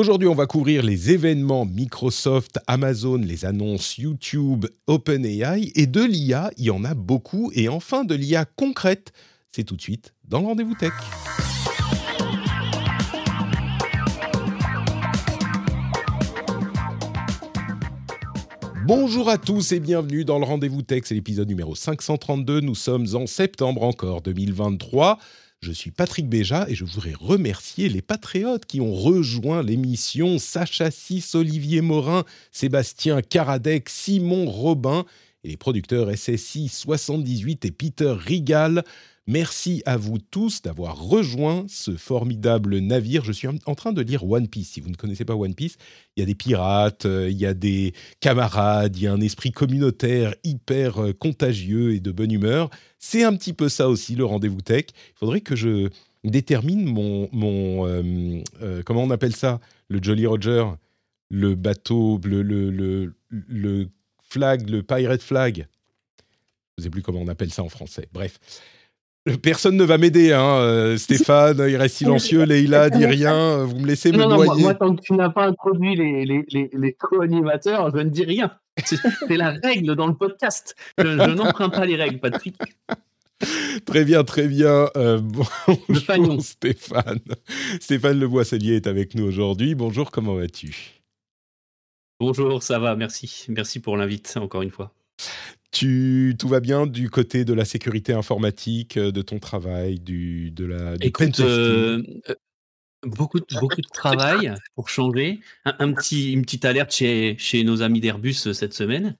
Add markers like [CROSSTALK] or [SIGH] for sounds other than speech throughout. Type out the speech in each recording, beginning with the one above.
Aujourd'hui, on va couvrir les événements Microsoft, Amazon, les annonces YouTube, OpenAI et de l'IA, il y en a beaucoup et enfin de l'IA concrète. C'est tout de suite dans le rendez-vous tech. Bonjour à tous et bienvenue dans le Rendez-vous Tech, c'est l'épisode numéro 532. Nous sommes en septembre encore 2023. Je suis Patrick Béja et je voudrais remercier les patriotes qui ont rejoint l'émission Sacha Sis, Olivier Morin, Sébastien Karadec, Simon Robin et les producteurs SSI 78 et Peter Rigal. Merci à vous tous d'avoir rejoint ce formidable navire. Je suis en train de lire One Piece. Si vous ne connaissez pas One Piece, il y a des pirates, euh, il y a des camarades, il y a un esprit communautaire hyper euh, contagieux et de bonne humeur. C'est un petit peu ça aussi le rendez-vous tech. Il faudrait que je détermine mon, mon euh, comment on appelle ça, le Jolly Roger, le bateau, le, le, le, le flag, le pirate flag? Je ne sais plus comment on appelle ça en français. Bref. Personne ne va m'aider, hein. euh, Stéphane, il reste silencieux, Leïla [LAUGHS] dit rien, euh, vous me laissez me Non, non, moi, noyer. moi, tant que tu n'as pas introduit les, les, les, les co-animateurs, je ne dis rien. C'est la règle dans le podcast. Je, je n'emprunte pas les règles, Patrick. Très bien, très bien. Euh, bonjour. Stéphane. Stéphane Le Boisselier est avec nous aujourd'hui. Bonjour, comment vas-tu? Bonjour, ça va, merci. Merci pour l'invite, encore une fois. Tu, Tout va bien du côté de la sécurité informatique, euh, de ton travail, du, de la, du Écoute, pentesting euh, beaucoup, de, beaucoup de travail pour changer. Un, un petit, une petite alerte chez, chez nos amis d'Airbus euh, cette semaine.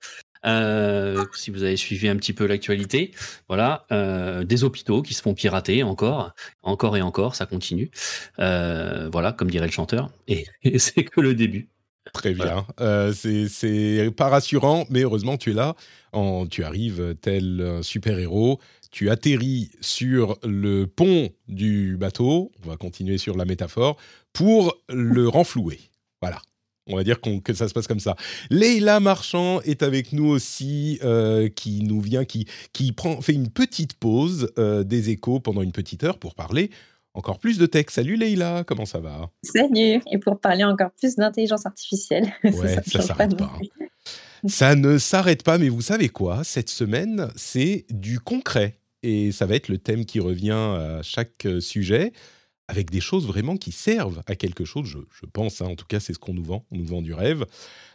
Euh, si vous avez suivi un petit peu l'actualité, voilà, euh, des hôpitaux qui se font pirater encore, encore et encore, ça continue. Voilà, comme dirait le chanteur. Et, [LAUGHS] et c'est que le début. Très bien. Euh, c'est- pas rassurant, mais heureusement, tu es là. En, tu arrives tel un super-héros. Tu atterris sur le pont du bateau. On va continuer sur la métaphore pour le renflouer. Voilà. On va dire que ça se passe comme ça. Leïla Marchand est avec nous aussi, euh, qui nous vient, qui, qui prend, fait une petite pause euh, des échos pendant une petite heure pour parler encore plus de tech. Salut Leïla, comment ça va? Salut Et pour parler encore plus d'intelligence artificielle. [LAUGHS] Ouais, ça change s'arrête pas, plus. Ça ne s'arrête pas, mais vous savez quoi? Cette semaine, c'est du concret. Et ça va être le thème qui revient à chaque euh, sujet, avec des choses vraiment qui servent à quelque chose, je, je pense. hein. en tout cas, c'est ce qu'on nous vend. On nous vend du rêve.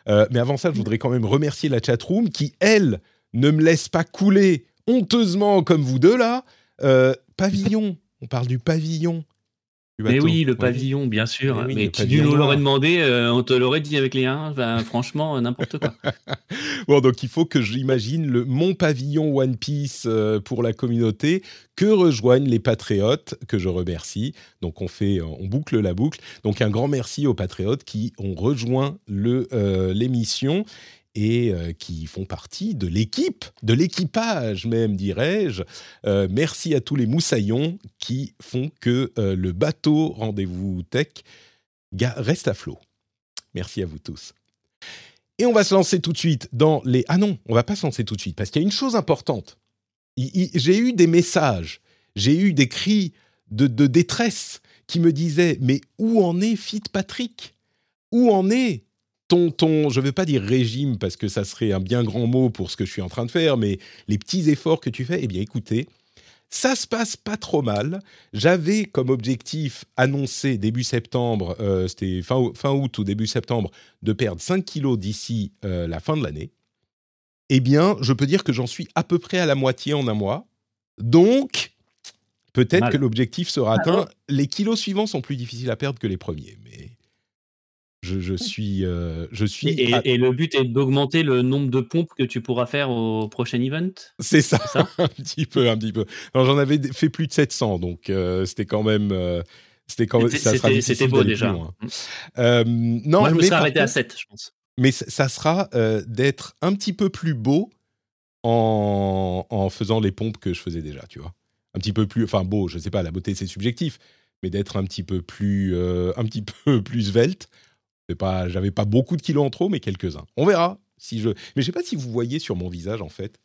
Euh, mais avant ça, je voudrais quand même remercier la chatroom qui, elle, ne me laisse pas couler honteusement comme vous deux là. Euh, pavillon, on parle du pavillon. du Mais oui, le pavillon, bien sûr. Mais oui, Mais nous noir. l'aurais demandé, euh, on te l'aurait dit avec les 1. Ben, franchement, euh, n'importe quoi. [LAUGHS] Bon, donc il faut que j'imagine le mon pavillon One Piece euh, pour la communauté que rejoignent les patriotes que je remercie. Donc on fait, on boucle la boucle. Donc un grand merci aux patriotes qui ont rejoint le euh, l'émission et euh, qui font partie de l'équipe, de l'équipage même, dirais-je. Euh, merci à tous les moussaillons qui font que euh, le bateau Rendez-vous Tech reste à flot. Merci à vous tous. Et on va se lancer tout de suite dans les... Ah non, on va pas se lancer tout de suite, parce qu'il y a une chose importante. J'ai eu des messages, j'ai eu des cris de, de détresse qui me disaient, mais où en est Fit Patrick Où en est ton, ton, je ne veux pas dire régime, parce que ça serait un bien grand mot pour ce que je suis en train de faire, mais les petits efforts que tu fais, eh bien écoutez, ça se passe pas trop mal. J'avais comme objectif annoncé début septembre, euh, c'était fin, fin août ou début septembre, de perdre 5 kilos d'ici euh, la fin de l'année. Eh bien, je peux dire que j'en suis à peu près à la moitié en un mois. Donc, peut-être que l'objectif sera atteint. Les kilos suivants sont plus difficiles à perdre que les premiers, mais je, je suis, euh, je suis. Et, à- et le but est d'augmenter le nombre de pompes que tu pourras faire au prochain event? C'est ça, ça? [LAUGHS] un petit peu, un petit peu. Alors, j'en avais fait plus de 700, donc euh, c'était quand même. euh, C'était quand C'était- beau déjà. loin. Euh, non, Moi, je me mais serais arrêté à contre- 7, je pense. mais ça sera euh, d'être un petit peu plus beau en, en faisant les pompes que je faisais déjà, tu vois. Un petit peu plus, enfin beau, je sais pas, la beauté c'est subjectif, mais d'être un petit peu plus, euh, un petit [LAUGHS] peu plus svelte. J'avais pas beaucoup de kilos en trop, mais quelques-uns. On verra si je, mais je sais pas si vous voyez sur mon visage en fait.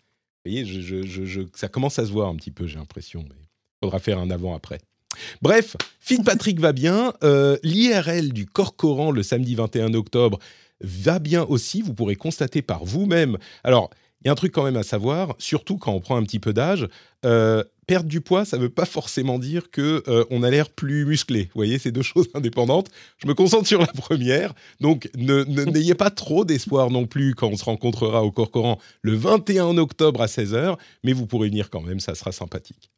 Vous voyez, je, je- je- ça commence à se voir un petit peu, j'ai l'impression, mais faudra faire un avant après. Bref, Patrick va bien. Euh, L'IRL du Corcoran le samedi 21 octobre va bien aussi. Vous pourrez constater par vous-même. Alors, il y a un truc quand même à savoir, surtout quand on prend un petit peu d'âge. euh, perdre du poids, ça ne veut pas forcément dire que euh, on a l'air plus musclé. Vous voyez, c'est deux [LAUGHS] choses indépendantes. Je me concentre sur la première. Donc, [LAUGHS] n'ayez pas trop d'espoir non plus quand on se rencontrera au Corcoran le 21 octobre à 16h. Mais vous pourrez venir quand même, ça sera sympathique.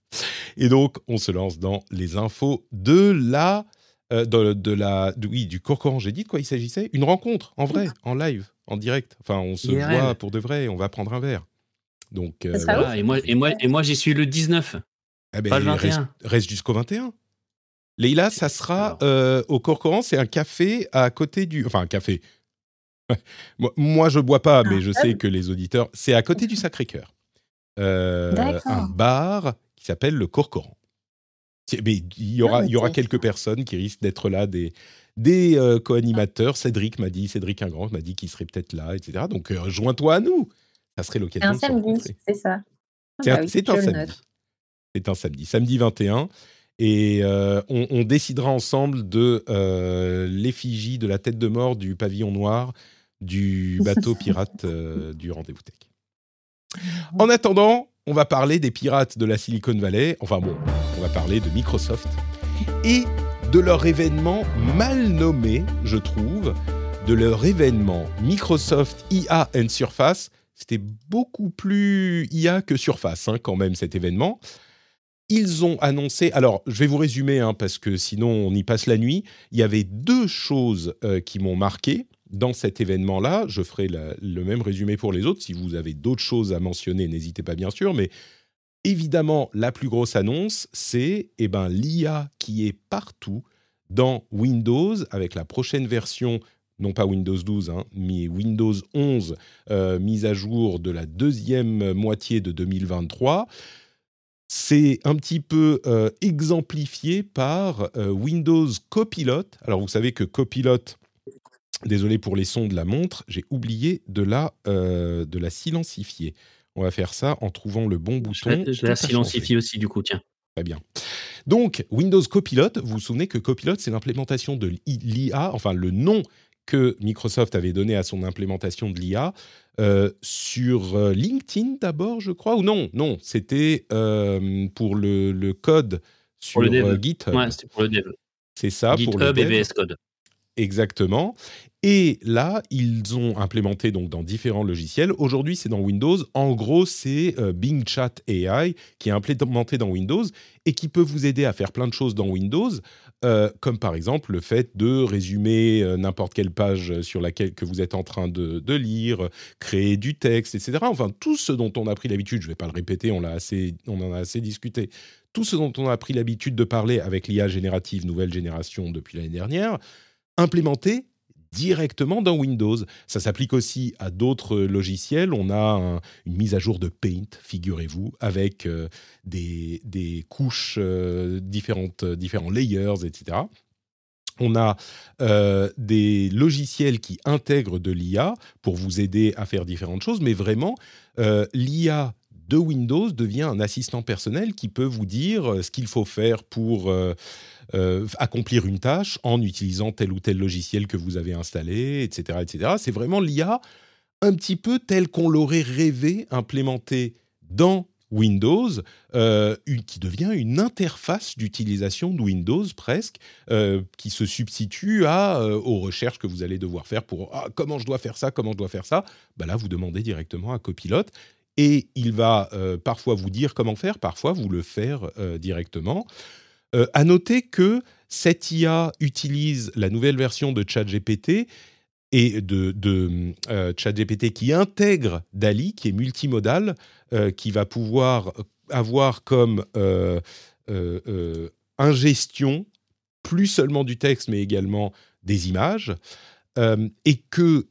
Et donc, on se lance dans les infos de la, euh, de, de la, de- oui, du Corcoran. J'ai dit de quoi il s'agissait? Une rencontre, en vrai, en live, en direct. Enfin, on se IRL. voit pour de vrai. On va prendre un verre. Donc, euh, voilà. Voilà, et moi, et moi, et moi j'y suis le 19. Eh ben, Pas le reste, 21. reste jusqu'au 21. Leïla, ça sera euh, au Corcoran, c'est un café à côté du. Enfin, un café. [LAUGHS] moi, je bois pas, mais je sais que les auditeurs. C'est à côté du Sacré-Cœur. Euh, un bar qui s'appelle le Corcoran. C'est- Mais il y aura, Ah, il y aura ok. quelques personnes qui risquent d'être là, des, des euh, co-animateurs. Cédric m'a dit, Cédric Ingrand m'a dit qu'il serait peut-être là, etc. Donc, euh, joins-toi à nous. Ça serait C'est l'occasion un de se samedi, c'est ça. C'est Ah un, oui, c'est un le samedi. C'est un samedi, samedi 21. Et euh, on, on décidera ensemble de euh, l'effigie de la tête de mort du pavillon noir du bateau [LAUGHS] pirate euh, du rendez-vous tech. En attendant, on va parler des pirates de la Silicon Valley. Enfin bon, on va parler de Microsoft et de leur événement mal nommé, je trouve, de leur événement Microsoft IA and Surface. C'était beaucoup plus IA que Surface, hein, quand même, cet événement. Ils ont annoncé, alors je vais vous résumer, hein, parce que sinon on y passe la nuit. Il y avait deux choses euh, qui m'ont marqué dans cet événement-là. Je ferai le même résumé pour les autres. Si vous avez d'autres choses à mentionner, n'hésitez pas bien sûr. Mais évidemment, la plus grosse annonce, c'est eh ben, l'IA qui est partout dans Windows avec la prochaine version, non pas Windows 12, hein, mais Windows 11, euh, mise à jour de la deuxième moitié de 2023. C'est un petit peu euh, exemplifié par euh, Windows Copilot. Alors vous savez que Copilot, désolé pour les sons de la montre, j'ai oublié de la, euh, de la silencifier. On va faire ça en trouvant le bon bouton. je la silencifie aussi, du coup, tiens. Très bien. Donc, Windows Copilot, vous vous souvenez que Copilot, c'est l'implémentation de l'IA, enfin le nom que Microsoft avait donné à son implémentation de l'IA euh, sur euh, LinkedIn d'abord, je crois, ou non, non, c'était euh, pour le, le code sur le dev. GitHub. Ouais, c'était pour le dev. c'est ça, pour le GitHub et. VS Code. Exactement. Et là, ils ont implémenté donc dans différents logiciels. Aujourd'hui, c'est dans Windows. En gros, c'est euh, Bing Chat AI qui est implémenté dans Windows et qui peut vous aider à faire plein de choses dans Windows, euh, comme par exemple le fait de résumer euh, n'importe quelle page sur laquelle que vous êtes en train de, lire, créer du texte, etc. Enfin, tout ce dont on a pris l'habitude. Je ne vais pas le répéter, on, assez, on en a assez discuté. Tout ce dont on a pris l'habitude de parler avec l'IA générative nouvelle génération depuis l'année dernière, implémenté directement dans Windows. Ça s'applique aussi à d'autres logiciels. On a un- une mise à jour de Paint, figurez-vous, avec euh, des, des couches euh, différentes, différents layers, etc. On a euh, des logiciels qui intègrent de l'IA pour vous aider à faire différentes choses, mais vraiment, l'IA de Windows devient un assistant personnel qui peut vous dire ce qu'il faut faire pour euh, accomplir une tâche en utilisant tel ou tel logiciel que vous avez installé, etc. etc. C'est vraiment l'IA un petit peu tel qu'on l'aurait rêvé implémenté dans Windows, euh, qui devient une interface d'utilisation de Windows presque, euh, qui se substitue à, aux recherches que vous allez devoir faire pour ah, comment je dois faire ça, comment je dois faire ça. Bah là, vous demandez directement à Copilot et il va parfois vous dire comment faire, parfois vous le faire directement. Euh, à noter que cette IA utilise la nouvelle version de ChatGPT et de, euh, ChatGPT qui intègre DALI, qui est multimodal, euh, qui va pouvoir avoir comme euh, ingestion plus seulement du texte, mais également des images, et que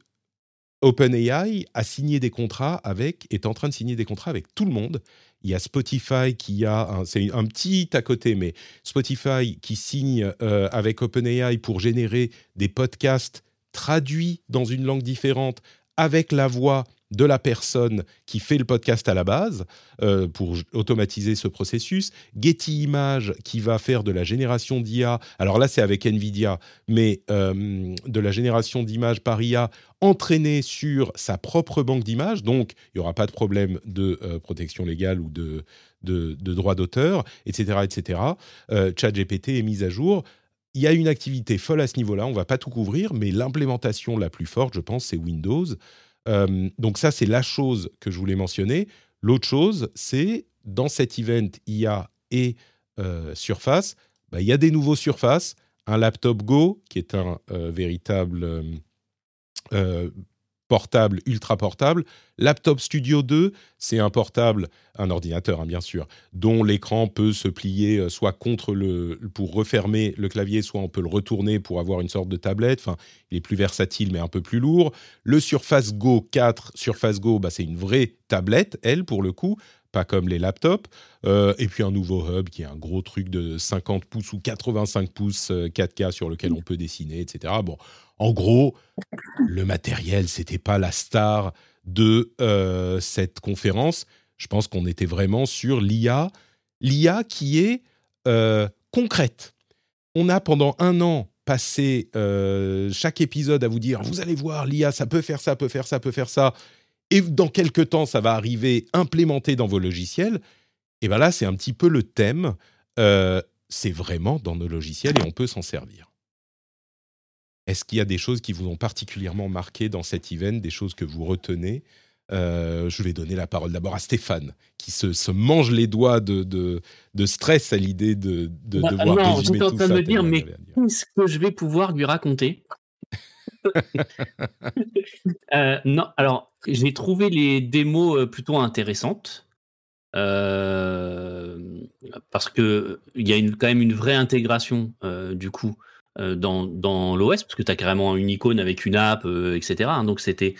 OpenAI a signé des contrats avec, est en train de signer des contrats avec tout le monde. Il y a Spotify qui a, c'est un petit à côté, mais Spotify qui signe euh, avec OpenAI pour générer des podcasts traduits dans une langue différente avec la voix de la personne qui fait le podcast à la base euh, pour automatiser ce processus. Getty Images qui va faire de la génération d'IA. Alors là, c'est avec Nvidia, mais euh, de la génération d'images par IA entraînée sur sa propre banque d'images. Donc, il n'y aura pas de problème de euh, protection légale ou de, de, droit d'auteur, etc., etc. ChatGPT est mise à jour. Il y a une activité folle à ce niveau-là. On ne va pas tout couvrir, mais l'implémentation la plus forte, je pense, c'est Windows. Euh, donc ça, c'est la chose que je voulais mentionner. L'autre chose, c'est dans cet event IA et euh, Surface, bah, il y a des nouveaux Surface, un laptop Go qui est un euh, véritable portable, ultra portable. Laptop Studio 2, c'est un portable, un ordinateur hein, bien sûr, dont l'écran peut se plier euh, soit contre le pour refermer le clavier, soit on peut le retourner pour avoir une sorte de tablette. Enfin, il est plus versatile mais un peu plus lourd. Le Surface Go 4, Surface Go, bah, c'est une vraie tablette, elle pour le coup, pas comme les laptops. Euh, et puis un nouveau hub qui est un gros truc de 50 pouces ou 85 pouces 4K euh, sur lequel on peut dessiner, etc. Bon, en gros, le matériel, c'était pas la star de euh, cette conférence. Je pense qu'on était vraiment sur l'IA, l'IA qui est euh, concrète. On a pendant un an passé euh, chaque épisode à vous dire vous allez voir l'IA, ça peut faire ça, peut faire ça, peut faire ça, et dans quelques temps ça va arriver implémenté dans vos logiciels. Et bien là, c'est un petit peu le thème. c'est vraiment dans nos logiciels et on peut s'en servir. Est-ce qu'il y a des choses qui vous ont particulièrement marqué dans cet event, des choses que vous retenez? Euh, je vais donner la parole d'abord à Stéphane, qui se, mange les doigts de, de, stress à l'idée de, de bah, devoir non, résumer tout en train de me dire, mais qu'est-ce que je vais pouvoir lui raconter? [LAUGHS] Euh, Non, alors, j'ai trouvé les démos euh, plutôt intéressantes. parce qu'il y a une, quand même une vraie intégration, du coup, dans, dans l'OS, parce que tu as carrément une icône avec une app, euh, etc. Hein. donc c'était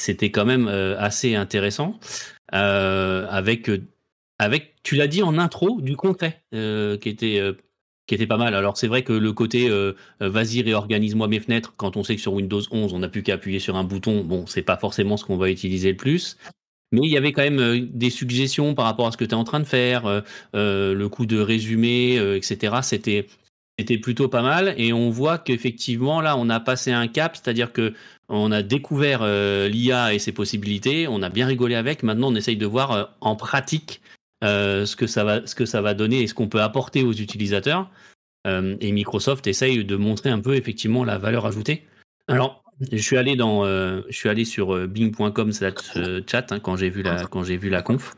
c'était quand même euh, assez intéressant. avec, avec, tu l'as dit en intro, du concret, qui était qui était pas mal. Alors c'est vrai que le côté vas-y réorganise-moi mes fenêtres quand on sait que sur Windows 11 on n'a plus qu'à appuyer sur un bouton, bon c'est pas forcément ce qu'on va utiliser le plus. Mais il y avait quand même des suggestions par rapport à ce que tu es en train de faire, le coup de résumé, etc. C'était c'était plutôt pas mal et on voit qu'effectivement là on a passé un cap, c'est-à-dire que on a découvert euh, l'IA et ses possibilités, on a bien rigolé avec. Maintenant on essaye de voir euh, en pratique euh, ce que ça va ce que ça va donner et ce qu'on peut apporter aux utilisateurs. et Microsoft essaye de montrer un peu effectivement la valeur ajoutée. Alors je suis allé dans je suis allé sur bing.com/chat hein, quand j'ai vu la quand j'ai vu la conf.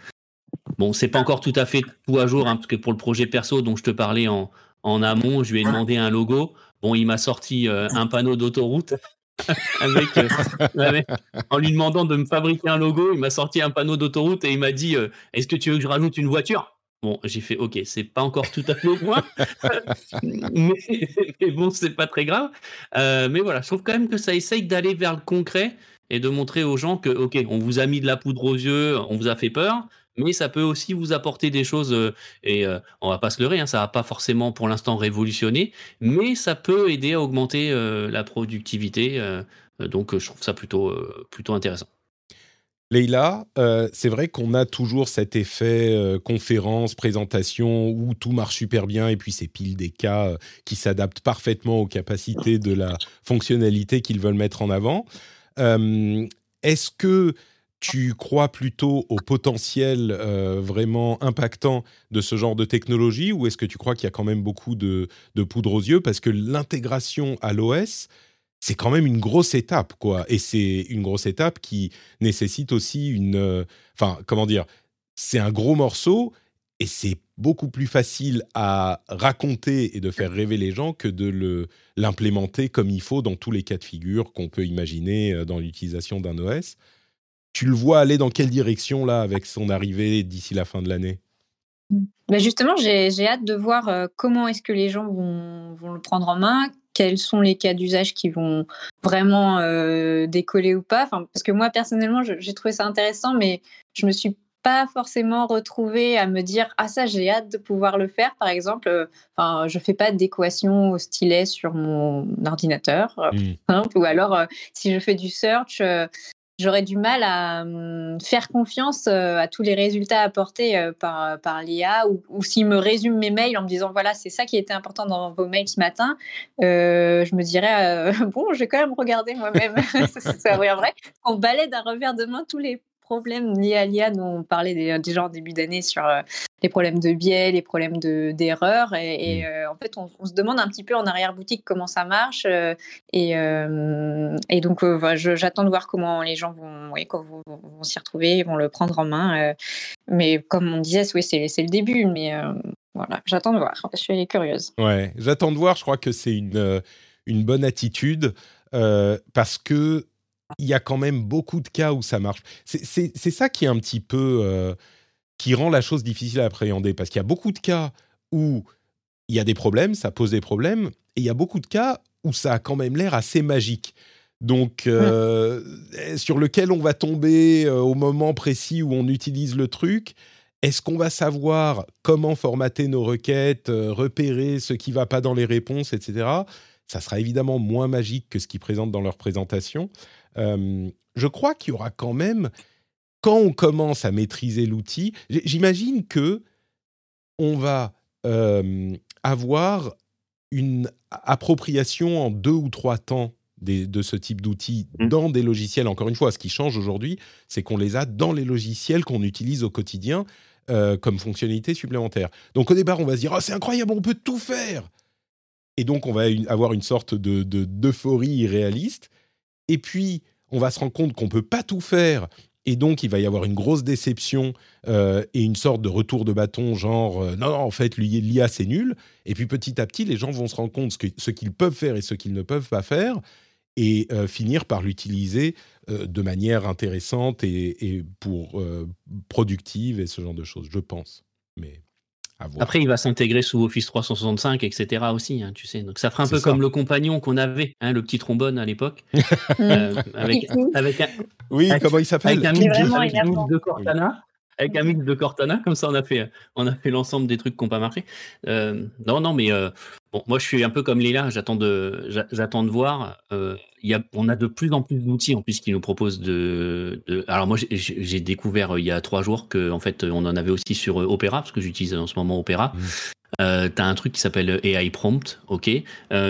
Bon, c'est pas encore tout à fait tout à jour, hein, parce que pour le projet perso dont je te parlais en, en amont, je lui ai demandé un logo. Bon, il m'a sorti euh, un panneau d'autoroute [LAUGHS] euh, en lui demandant de me fabriquer un logo. Il m'a sorti un panneau d'autoroute et il m'a dit euh, Est-ce que tu veux que je rajoute une voiture? Bon, j'ai fait OK, c'est pas encore tout à fait au point, [LAUGHS] mais, bon, c'est pas très grave. mais voilà, je trouve quand même que ça essaye d'aller vers le concret et de montrer aux gens que OK, on vous a mis de la poudre aux yeux, on vous a fait peur, mais ça peut aussi vous apporter des choses, euh, et euh, on va pas se leurrer, hein, ça va pas forcément pour l'instant révolutionner, mais ça peut aider à augmenter euh, la productivité. donc je trouve ça plutôt, plutôt intéressant. Leïla, c'est vrai qu'on a toujours cet effet conférence, présentation où tout marche super bien et puis c'est pile des cas qui s'adaptent parfaitement aux capacités de la fonctionnalité qu'ils veulent mettre en avant. Est-ce que tu crois plutôt au potentiel euh, vraiment impactant de ce genre de technologie ou est-ce que tu crois qu'il y a quand même beaucoup de, poudre aux yeux? Parce que l'intégration à l'OS, c'est quand même une grosse étape, quoi. Et c'est une grosse étape qui nécessite aussi une... Euh, enfin, comment dire C'est un gros morceau et c'est beaucoup plus facile à raconter et de faire rêver les gens que de l'implémenter comme il faut dans tous les cas de figure qu'on peut imaginer euh, dans l'utilisation d'un OS. Tu le vois aller dans quelle direction là avec son arrivée d'ici la fin de l'année? Bah, justement, j'ai hâte de voir, heu, comment est-ce que les gens vont vont le prendre en main? Quels sont les cas d'usage qui vont vraiment, heu, décoller ou pas? Enfin, parce que moi personnellement, j'ai trouvé ça intéressant, mais je me suis pas forcément retrouvée à me dire: «Ah ça, j'ai hâte de pouvoir le faire». Par exemple, enfin, je fais pas d'équation au stylet sur mon ordinateur, heu, Mmh. simple ou alors, si je fais du search, j'aurais du mal à, mmh, faire confiance, heu, à tous les résultats apportés, heu, par, par l'IA ou ou s'il me résume mes mails en me disant: «Voilà, c'est ça qui était important dans vos mails ce matin», je me dirais, [LAUGHS] «Bon, je vais quand même regarder moi-même [LAUGHS] c'est bien vrai». On balaie d'un revers de main tous les problèmes liés à l'IA dont on parlait dé déjà en début d'année sur, heu, les problèmes de biais, les problèmes de d'erreurs et et Mmh. heu, en fait, on on se demande un petit peu en arrière-boutique comment ça marche, heu et et donc voilà, j'attends de voir comment les gens vont oui, quand vont s'y retrouver, vont le prendre en main, mais comme on disait, oui, c'est le début, mais voilà, j'attends de voir. Je suis curieuse. Ouais, j'attends de voir. Je crois que c'est une, une bonne attitude, parce qu'il y a quand même beaucoup de cas où ça marche. C'est ça qui est un petit peu, heu, qui rend la chose difficile à appréhender. Parce qu'il y a beaucoup de cas où il y a des problèmes, ça pose des problèmes et il y a beaucoup de cas où ça a quand même l'air assez magique. Donc, heu, sur lequel on va tomber, au moment précis où on utilise le truc. Est-ce qu'on va savoir comment formater nos requêtes, repérer ce qui va pas dans les réponses, et cetera? Ça sera évidemment moins magique que ce qu'ils présentent dans leur présentation. Hem, je crois qu'il y aura quand même quand on commence à maîtriser l'outil, j'imagine qu'on va, hem, avoir une appropriation en 2 ou 3 temps des de ce type d'outils Mmh. dans des logiciels. Encore une fois, ce qui change aujourd'hui, c'est qu'on les a dans les logiciels qu'on utilise au quotidien, heu, comme fonctionnalité supplémentaire. Donc au départ, on va se dire: «Oh, c'est incroyable, on peut tout faire!» et donc on va une avoir une sorte de de d'euphorie irréaliste et puis on va se rendre compte qu'on peut pas tout faire et donc il va y avoir une grosse déception, heu et une sorte de retour de bâton genre, heu: «Non, non, en fait, l'I l'IA, c'est nul» et puis petit à petit, les gens vont se rendre compte ce qu'ils peuvent faire et ce qu'ils ne peuvent pas faire et heu, finir par l'utiliser, de manière intéressante et et pour, productive et ce genre de choses, je pense. Mais. Après, il va s'intégrer sous Office 365 et cetera aussi, hein, tu sais? Donc ça fera un peu ça. comme le compagnon qu'on avait, hein, le petit trombone à l'époque, heu, [LAUGHS] avec avec un Oui, avec comment il s'appelle? avec un mix de Cortana [LAUGHS] avec un mix de Cortana, comme ça on a fait, on a fait l'ensemble des trucs qui ont pas marché. Heu, non, non, mais heu, bon, moi je suis un peu comme Léla, j'attends de j'a j'attends de voir, y a on a de plus en plus d'outils en plus qui nous proposent de de alors moi j'ai découvert, heu, il y a 3 jours qu'en fait, on en avait aussi sur, heu, Opera, parce que j'utilise en ce moment Opera. Mmh. Heu, tu as un truc qui s'appelle AI Prompt, OK.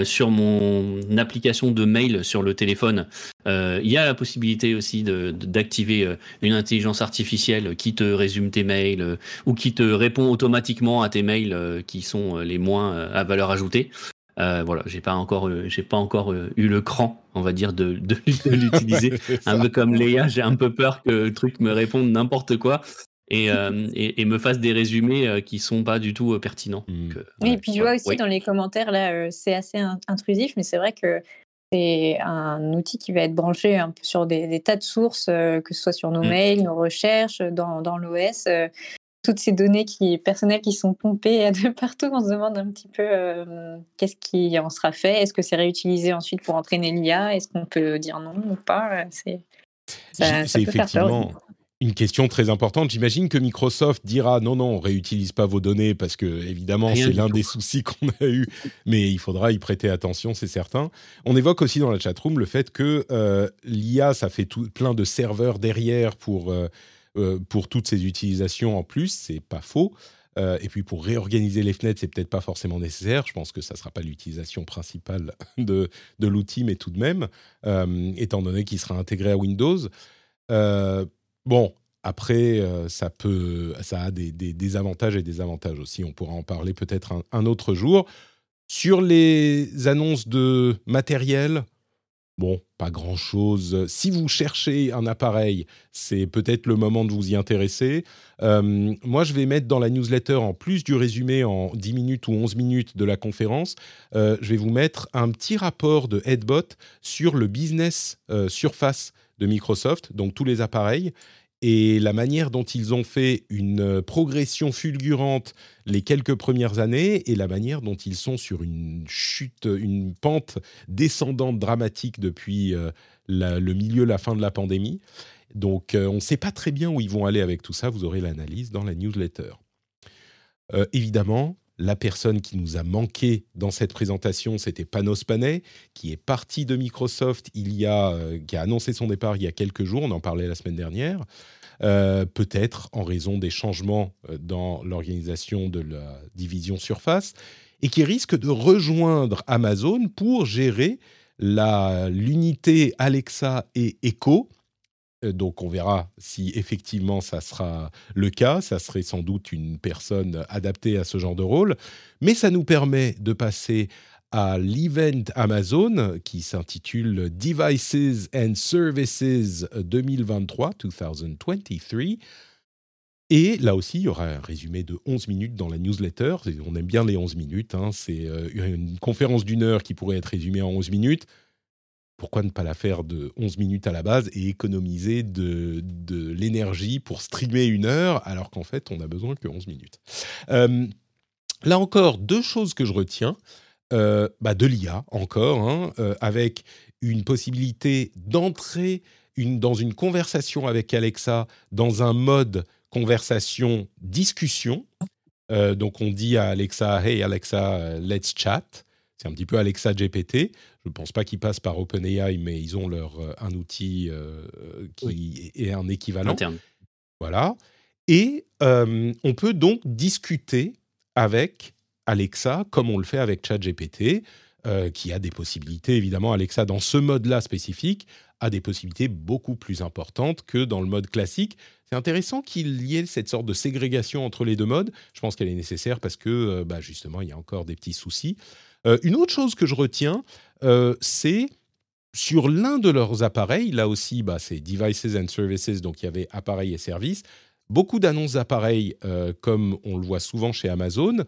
Sur mon application de mail sur le téléphone, il y a la possibilité aussi d'activer, une intelligence artificielle qui te résume tes mails, ou qui te répond automatiquement à tes mails, qui sont, les moins, à valeur ajoutée. Heu, voilà, j'ai pas encore, heu, j'ai pas encore, heu, eu le cran, on va dire, de de de [LAUGHS] l'utiliser. Un peu comme Léa, j'ai un peu peur que le truc me réponde n'importe quoi et hem et et me fasse des résumés, qui sont pas du tout, pertinents. Mmh. Donc, heu, Oui, et puis je voilà. vois aussi Oui. dans les commentaires là, c'est assez in intrusif, mais c'est vrai que c'est un outil qui va être branché un peu sur des des tas de sources, que ce soit sur nos Mmh. mails, nos recherches, dans dans l'OS, toutes ces données qui personnelles qui sont pompées [LAUGHS] de partout. On se demande un petit peu, hem, qu'est-ce qui en sera fait? Est-ce que c'est réutilisé ensuite pour entraîner l'IA? Est-ce qu'on peut dire non ou pas? C'est effectivement une question très importante. J'imagine que Microsoft dira: «Non, non, on réutilise pas vos données» parce qu'évidemment, Rien c'est l'un des soucis qu'on a eu, mais il faudra y prêter attention, c'est certain. On évoque aussi dans la chatroom le fait que, heu, l'IA, ça fait tout plein de serveurs derrière pour, heu, pour toutes ces utilisations en plus, c'est pas faux. Heu et puis pour réorganiser les fenêtres, c'est peut-être pas forcément nécessaire. Je pense que ça sera pas l'utilisation principale [LAUGHS] de l'outil, mais tout de même, hem, étant donné qu'il sera intégré à Windows. Bon, après, ça a des avantages et des avantages aussi. On pourra en parler peut-être un autre jour. Sur les annonces de matériel, bon, pas grand-chose. Si vous cherchez un appareil, c'est peut-être le moment de vous y intéresser. Hem, moi, je vais mettre dans la newsletter, en plus du résumé en 10 minutes ou 11 minutes de la conférence, heu, je vais vous mettre un petit rapport de Headbot sur le business, heu, Surface de Microsoft, donc tous les appareils et la manière dont ils ont fait une progression fulgurante les quelques premières années et la manière dont ils sont sur une chute, une pente descendante dramatique depuis euh, le milieu, la fin de la pandémie. Donc euh, on ne sait pas très bien où ils vont aller avec tout ça, vous aurez l'analyse dans la newsletter. Euh, évidemment, la personne qui nous a manqué dans cette présentation, c'était Panos Panay, qui est parti de Microsoft il y a, euh, qui a annoncé son départ il y a quelques jours. On en parlait la semaine dernière. Euh, peut-être en raison des changements euh, dans l'organisation de la division Surface, et qui risque de rejoindre Amazon pour gérer l'unité Alexa et Echo, donc on verra si effectivement ça sera le cas. Ça serait sans doute une personne adaptée à ce genre de rôle. Mais ça nous permet de passer à l'event Amazon qui s'intitule Devices and Services 2023, 2023. Et là aussi, il y aura un résumé de 11 minutes dans la newsletter. On aime bien les 11 minutes. Hein. C'est euh, une conférence d'une heure qui pourrait être résumée en 11 minutes pourquoi ne pas la faire de 11 minutes à la base et économiser de, l'énergie pour streamer une heure alors qu'en fait on n'a besoin que 11 minutes. Euh, là encore, deux choses que je retiens. Euh, bah de l'IA encore, hein, euh, avec une possibilité d'entrer dans une conversation avec Alexa dans un mode conversation discussion. donc on dit à Alexa, hey Alexa, let's chat. C'est un petit peu Alexa GPT. Je ne pense pas qu'ils passent par OpenAI, mais ils ont leur, euh, un outil euh, qui est un équivalent. Interne. Voilà. Et euh, on peut donc discuter avec Alexa comme on le fait avec ChatGPT, qui a des possibilités, évidemment, Alexa, dans ce mode-là spécifique, a des possibilités beaucoup plus importantes que dans le mode classique. C'est intéressant qu'il y ait cette sorte de ségrégation entre les deux modes. Je pense qu'elle est nécessaire parce que, bah, justement, il y a encore des petits soucis. Euh, une autre chose que je retiens, euh, c'est sur l'un de leurs appareils, là aussi, bah, c'est Devices and Services, donc il y avait appareils et services, beaucoup d'annonces d'appareils, euh, comme on le voit souvent chez Amazon.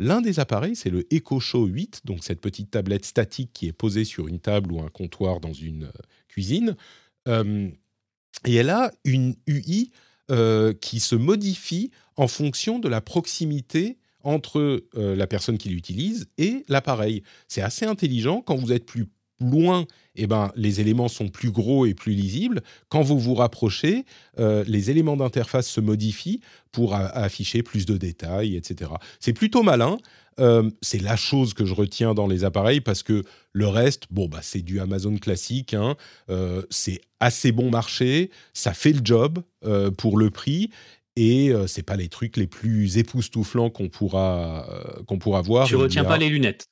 L'un des appareils, c'est le Echo Show 8, donc cette petite tablette statique qui est posée sur une table ou un comptoir dans une cuisine. et elle a une UI qui se modifie en fonction de la proximité entre euh, la personne qui l'utilise et l'appareil. C'est assez intelligent. Quand vous êtes plus loin, eh ben, les éléments sont plus gros et plus lisibles. Quand vous vous rapprochez, euh, les éléments d'interface se modifient pour afficher plus de détails, etc. C'est plutôt malin. Euh, c'est la chose que je retiens dans les appareils parce que le reste, bon, bah, c'est du Amazon classique. Hein. c'est assez bon marché, ça fait le job pour le prix et euh, c'est pas les trucs les plus époustouflants qu'on pourra euh, qu'on pourra voir. Tu retiens pas les lunettes.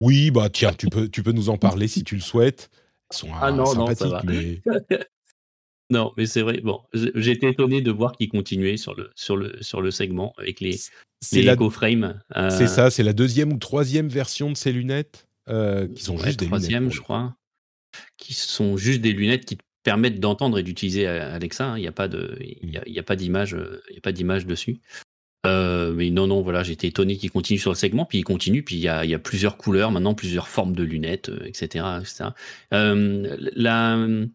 Oui, bah tiens, tu peux tu peux nous en parler si tu le souhaites. Elles sont ah non, sympathiques, non, mais [LAUGHS] non, mais c'est vrai. Bon, j'étais étonné de voir qu'ils continuaient sur le sur le sur le segment avec les les la... frame. Euh... C'est ça, c'est la deuxième ou troisième version de ces lunettes euh, qui sont juste des troisième, je crois, qui sont juste des lunettes qui te permettent d'entendre et d'utiliser Alexa. Hein. Il n'y a pas de, il y a, pas d'image, il y a pas d'image dessus. Euh, mais non, non, voilà, j'étais étonné qu'il continue sur le segment, puis il continue, puis il y a, il y a plusieurs couleurs maintenant, plusieurs formes de lunettes, etc., euh, etc. Euh, la, je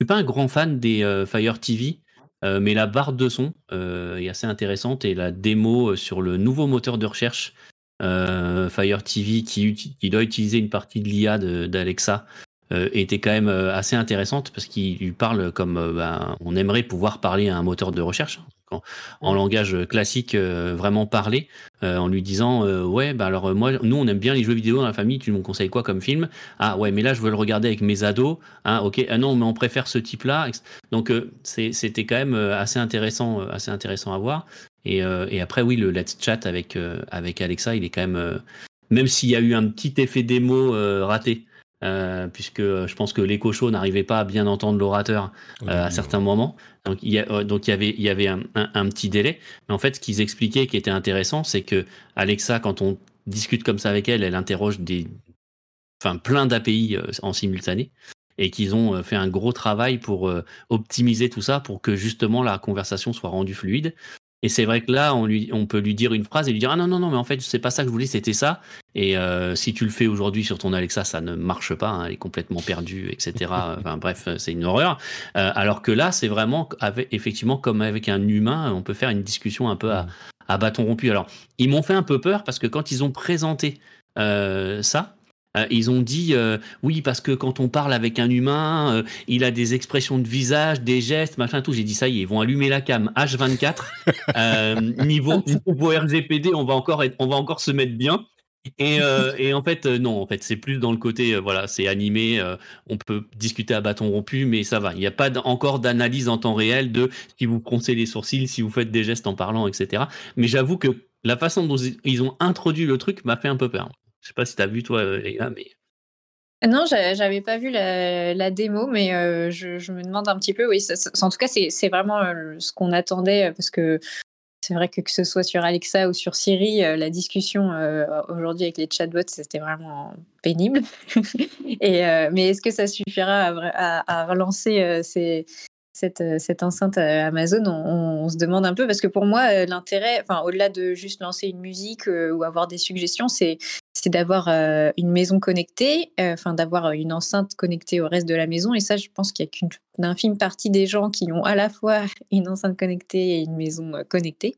suis pas un grand fan des euh, Fire TV, euh, mais la barre de son est assez intéressante et la démo sur le nouveau moteur de recherche Fire TV qui, qui, doit utiliser une partie de l'IA d'Alexa euh, était quand même euh, assez intéressante parce qu'il lui parle comme euh, ben, on aimerait pouvoir parler à un moteur de recherche en, en langage classique vraiment parler en lui disant ouais bah alors moi nous on aime bien les jeux vidéo dans la famille tu nous conseilles quoi comme film? Ah ouais mais là je veux le regarder avec mes ados ah ok ah non mais on préfère ce type là donc c'était quand même assez intéressant assez intéressant à voir. Et, et après oui le let's chat avec avec Alexa il est quand même même s'il y a eu un petit effet démo raté euh, puisque je pense que l'écho show n'arrivait pas à bien entendre l'orateur euh, à certains moments. Donc il y, a, euh, donc, il y avait, il y avait un, un, petit délai. Mais en fait, ce qu'ils expliquaient qui était intéressant, c'est que Alexa, quand on discute comme ça avec elle, elle interroge des, enfin, plein d'API en simultané et qu'ils ont fait un gros travail pour optimiser tout ça pour que justement la conversation soit rendue fluide. Et c'est vrai que là, on, lui, on peut lui dire une phrase et lui dire Ah non, non, non, mais en fait, c'est pas ça que je voulais, c'était ça. Et euh, si tu le fais aujourd'hui sur ton Alexa, ça ne marche pas, hein, elle est complètement perdue, etc. [LAUGHS] enfin, bref, c'est une horreur. Euh, alors que là, c'est vraiment, avec, effectivement, comme avec un humain, on peut faire une discussion un peu à, à bâton rompu. Alors, ils m'ont fait un peu peur parce que quand ils ont présenté euh, ça, euh, ils ont dit euh, oui parce que quand on parle avec un humain, euh, il a des expressions de visage, des gestes, machin tout. J'ai dit ça y est, ils vont allumer la cam H24 [LAUGHS] niveau, niveau RGPD, on va encore être, on va encore se mettre bien. Et, et en fait non, en fait c'est plus dans le côté voilà c'est animé, on peut discuter à bâton rompu, mais ça va. Il n'y a pas encore d'analyse en temps réel de si vous froncez les sourcils, si vous faites des gestes en parlant, etc. Mais j'avoue que la façon dont ils ont introduit le truc m'a fait un peu peur. Je sais pas si tu as vu toi, Léa, mais. Non, j'avais pas vu la, démo, mais euh, je, me demande un petit peu. Oui, en tout cas, c'est vraiment euh, ce qu'on attendait parce que c'est vrai que que ce soit sur Alexa ou sur Siri, euh, la discussion aujourd'hui avec les chatbots, c'était vraiment pénible. [LAUGHS] Et, mais est-ce que ça suffira à relancer ces, cette, cette, enceinte Amazon, on, se demande un peu parce que pour moi, l'intérêt, enfin, au-delà de juste lancer une musique ou avoir des suggestions, c'est c'est d'avoir euh, une maison connectée, euh, enfin d'avoir une enceinte connectée au reste de la maison. Et ça, je pense qu'il n'y a qu'une infime partie des gens qui ont à la fois [LAUGHS] une enceinte connectée et une maison euh, connectée.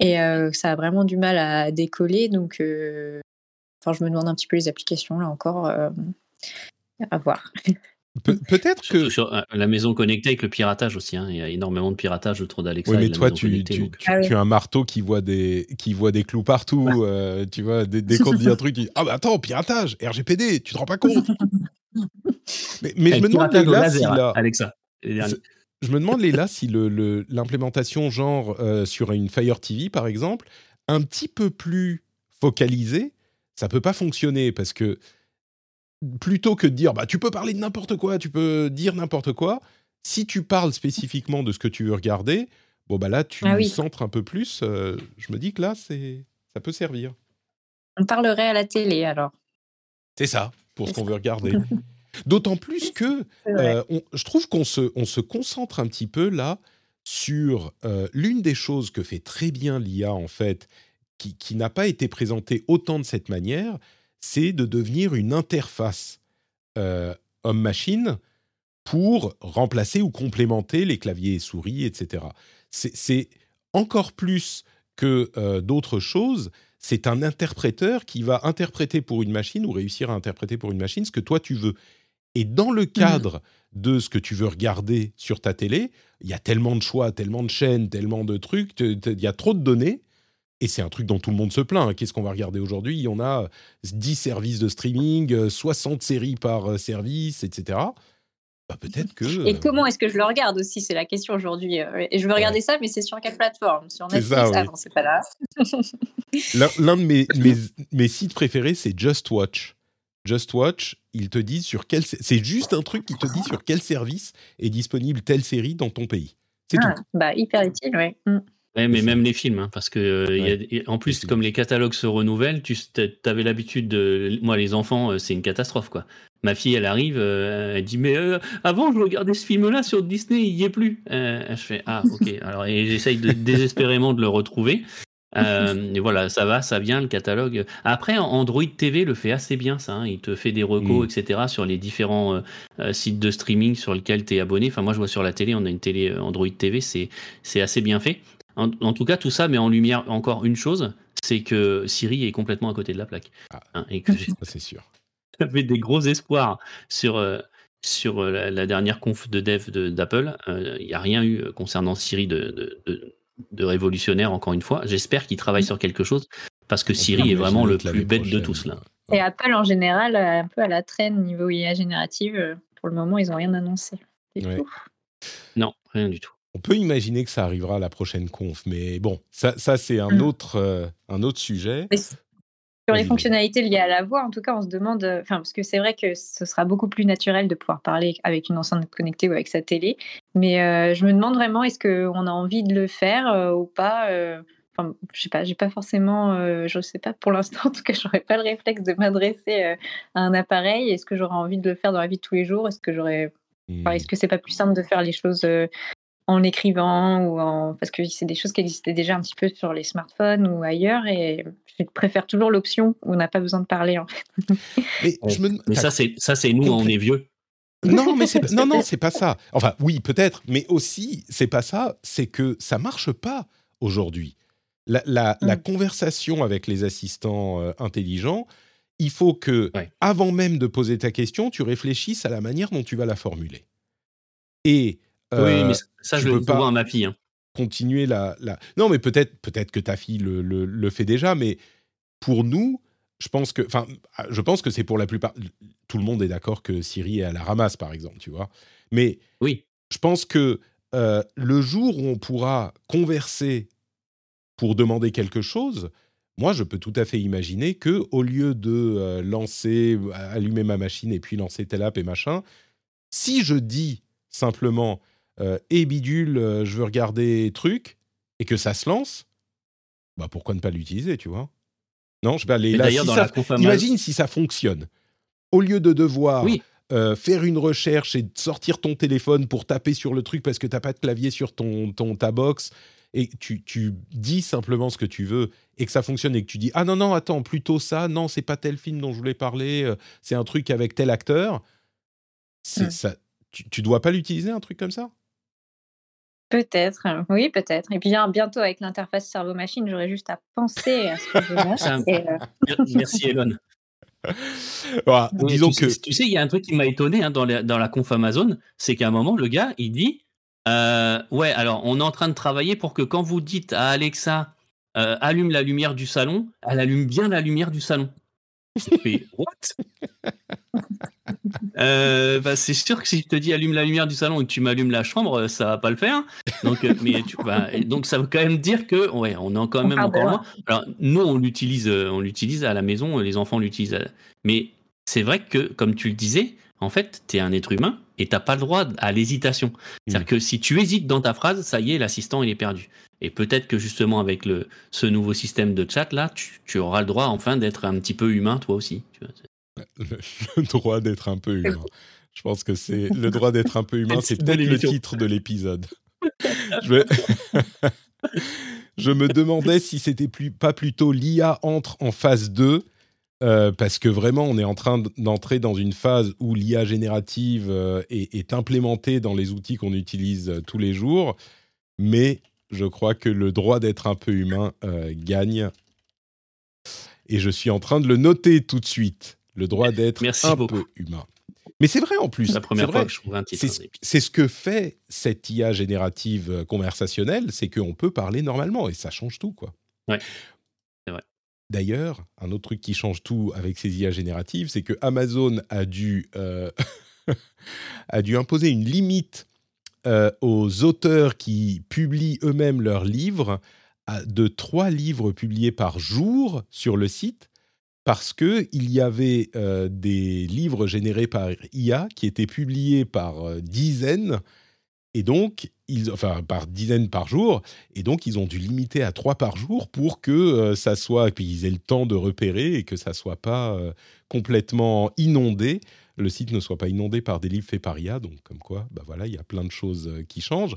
Et ça a vraiment du mal à décoller. Donc, enfin, je me demande un petit peu les applications là encore à voir. [LAUGHS] peut-être que. Sur euh, la maison connectée avec le piratage aussi. Hein. Il y a énormément de piratage autour d'Alexa. Oui, mais toi, tu, tu, ah tu, as un marteau qui voit des, qui voit des clous partout. Euh, tu vois, dès, dès qu'on te dit un truc, tu dis Ah, bah attends, piratage, RGPD, tu te rends pas compte. mais, mais je me demande, Léla, si la... Alexa. Je me demande, Léla, si l'implémentation, le, genre euh, sur une Fire TV, par exemple, un petit peu plus focalisée, ça peut pas fonctionner parce que plutôt que de dire bah tu peux parler de n'importe quoi, tu peux dire n'importe quoi, si tu parles spécifiquement de ce que tu veux regarder, bon bah là tu ah centres un peu plus. Euh, je me dis que là c'est ça peut servir. On parlerait à la télé alors. C'est ça pour ce qu'on veut regarder. [LAUGHS] D'autant plus que euh, je trouve qu'on se, on se concentre un petit peu là sur euh, l'une des choses que fait très bien l'IA en fait, qui, qui n'a pas été présentée autant de cette manière, c'est de devenir une interface euh, homme-machine pour remplacer ou complémenter les claviers et souris, etc. C'est encore plus que euh, d'autres choses, c'est un interpréteur qui va interpréter pour une machine ou réussir à interpréter pour une machine ce que toi tu veux. Et dans le mmh. cadre de ce que tu veux regarder sur ta télé, il y a tellement de choix, tellement de chaînes, tellement de trucs, il y a trop de données et c'est un truc dont tout le monde se plaint. Hein. Qu'est-ce qu'on va regarder aujourd'hui? On a 10 services de streaming, 60 séries par euh, service, etc. Bah, peut-être que. Et comment est-ce que je le regarde aussi? C'est la question aujourd'hui. Euh, et je veux regarder ça, mais c'est sur quelle plateforme? Sur Netflix? Ah non, c'est pas là. [LAUGHS] L'un de mes, [LAUGHS] mes, mes, sites préférés, c'est Just Watch. Just Watch, ils te disent sur quel. C'est juste un truc qui te dit sur quel service est disponible telle série dans ton pays. C'est ah, tout. Bah, hyper utile, oui. Mm. Ouais, mais même les films, hein, parce que euh, en plus, comme les catalogues se renouvellent, tu avais l'habitude de. Moi, les enfants, euh, c'est une catastrophe, quoi. Ma fille, elle arrive, euh, elle dit Mais avant, je regardais ce film-là sur Disney, il y est plus. je fais Ah, ok. [LAUGHS] Alors, et j'essaye désespérément de le retrouver. et voilà, ça va, ça vient, le catalogue. Après, Android TV le fait assez bien, ça. Hein. Il te fait des recos, mm. etc., sur les différents sites de streaming sur lesquels tu es abonné. Enfin, moi, je vois sur la télé, on a une télé Android TV, c'est assez bien fait. En, tout cas, tout ça met en lumière encore une chose, c'est que Siri est complètement à côté de la plaque. Ah, hein, et que c'est sûr. [LAUGHS] J'avais des gros espoirs sur, euh, sur euh, la, dernière conf de dev d'Apple. Euh, il n'y a rien eu concernant Siri de, de, révolutionnaire, encore une fois. J'espère qu'ils travaillent sur quelque chose, parce que Siri est vraiment le plus bête de tous là. Et Apple en général, un peu à la traîne niveau IA générative. Pour le moment, ils n'ont rien annoncé. Non, rien du tout. On peut imaginer que ça arrivera à la prochaine conf, mais bon, ça, ça c'est un, mmh. autre, euh, un autre sujet. sur les fonctionnalités liées à la voix, en tout cas, on se demande, euh, enfin, parce que c'est vrai que ce sera beaucoup plus naturel de pouvoir parler avec une enceinte connectée ou avec sa télé, mais euh, je me demande vraiment, est-ce qu'on a envie de le faire ou pas Enfin, je sais pas, j'ai pas forcément, je sais pas pour l'instant, [LAUGHS] en tout cas, j'aurais pas le réflexe de m'adresser à un appareil. Est-ce que j'aurais envie de le faire dans la vie de tous les jours? Est-ce que j'aurais, est-ce mmh. que c'est pas plus simple de faire les choses en écrivant ou en parce que c'est des choses qui existaient déjà un petit peu sur les smartphones ou ailleurs et je préfère toujours l'option où on n'a pas besoin de parler en fait. Mais, je me... mais ça c'est ça c'est nous on est vieux. Non, mais c'est [LAUGHS] non, non, c'est pas ça. Enfin, oui, peut-être, mais aussi, c'est pas ça. C'est que ça marche pas aujourd'hui. La, la, la, mm. conversation avec les assistants euh, intelligents, il faut que, avant même de poser ta question, tu réfléchisses à la manière dont tu vas la formuler. Et oui, mais ça, je le peux pas à ma fille. Hein. Continuer la, la, Non, mais peut-être, peut-être que ta fille le, le, le, fait déjà, mais pour nous, je pense que, enfin, je pense que c'est pour la plupart. Tout le monde est d'accord que Siri est à la ramasse, par exemple, tu vois. Mais oui, je pense que euh, le jour où on pourra converser pour demander quelque chose, moi, je peux tout à fait imaginer que au lieu de euh, lancer, allumer ma machine et puis lancer telle app et machin, si je dis simplement euh, et bidule, euh, je veux regarder truc, et que ça se lance, bah pourquoi ne pas l'utiliser, tu vois? Non, je vais aller là. imagine si ça fonctionne. Au lieu de devoir euh, faire une recherche et sortir ton téléphone pour taper sur le truc parce que tu n'as pas de clavier sur ton, ton ta box, et tu, tu, dis simplement ce que tu veux et que ça fonctionne et que tu dis ah non non attends plutôt ça non c'est pas tel film dont je voulais parler c'est un truc avec tel acteur c'est ça tu, tu dois pas l'utiliser un truc comme ça? Peut-être, oui, peut-être. Et puis bientôt avec l'interface cerveau-machine, j'aurais juste à penser à ce que je euh, Merci Elon. [LAUGHS] disons tu, que... sais, tu sais, il y a un truc qui m'a étonné hein, dans, dans, la conf Amazon, c'est qu'à un moment, le gars, il dit euh, Ouais, alors on est en train de travailler pour que quand vous dites à Alexa euh, allume la lumière du salon, elle allume bien la lumière du salon. What? Euh, bah, c'est sûr que si je te dis allume la lumière du salon et que tu m'allumes la chambre, ça va pas le faire. Donc, euh, mais tu, bah, donc ça veut quand même dire que ouais, on est quand même encore loin. Alors nous, on l'utilise, euh, on l'utilise à la maison, les enfants l'utilisent. Mais c'est vrai que, comme tu le disais, en fait, tu es un être humain et t'as pas le droit à l'hésitation. C'est-à-dire mm. que si tu hésites dans ta phrase, ça y est, l'assistant il est perdu. Et peut-être que justement avec le, ce nouveau système de chat là, tu, tu auras le droit enfin d'être un petit peu humain toi aussi. Tu vois [LAUGHS] le, droit d'être un peu humain. Je pense que c'est le [LAUGHS] droit d'être un peu humain, c'est peut-être le titre de l'épisode. Je... [LAUGHS] Je... me demandais si c'était plus, pas plutôt l'IA entre en phase 2, euh, parce que vraiment, on est en train d'entrer dans une phase où l'IA générative euh, est, implémentée dans les outils qu'on utilise euh, tous les jours, mais je crois que le droit d'être un peu humain gagne. Et je suis en train de le noter tout de suite le droit d'être un peu humain. Mais c'est vrai en plus. C'est la première fois que je trouve un titre. C'est ce que fait cette IA générative euh, conversationnelle, c'est qu'on peut parler normalement et ça change tout, quoi. Ouais, c'est vrai. D'ailleurs, un autre truc qui change tout avec ces IA génératives, c'est que Amazon a dû, euh, [LAUGHS] a dû imposer une limite euh, aux auteurs qui publient eux-mêmes leurs livres de trois livres publiés par jour sur le site parce que il y avait euh, des livres générés par IA qui étaient publiés par euh, dizaines et donc ils, enfin par dizaines par jour et donc ils ont dû limiter à trois par jour pour que euh, ça soit qu'ils aient le temps de repérer et que ça soit pas complètement inondé le site ne soit pas inondé par des livres faits par IA. Donc, comme quoi, bah voilà, il y a plein de choses euh, qui changent.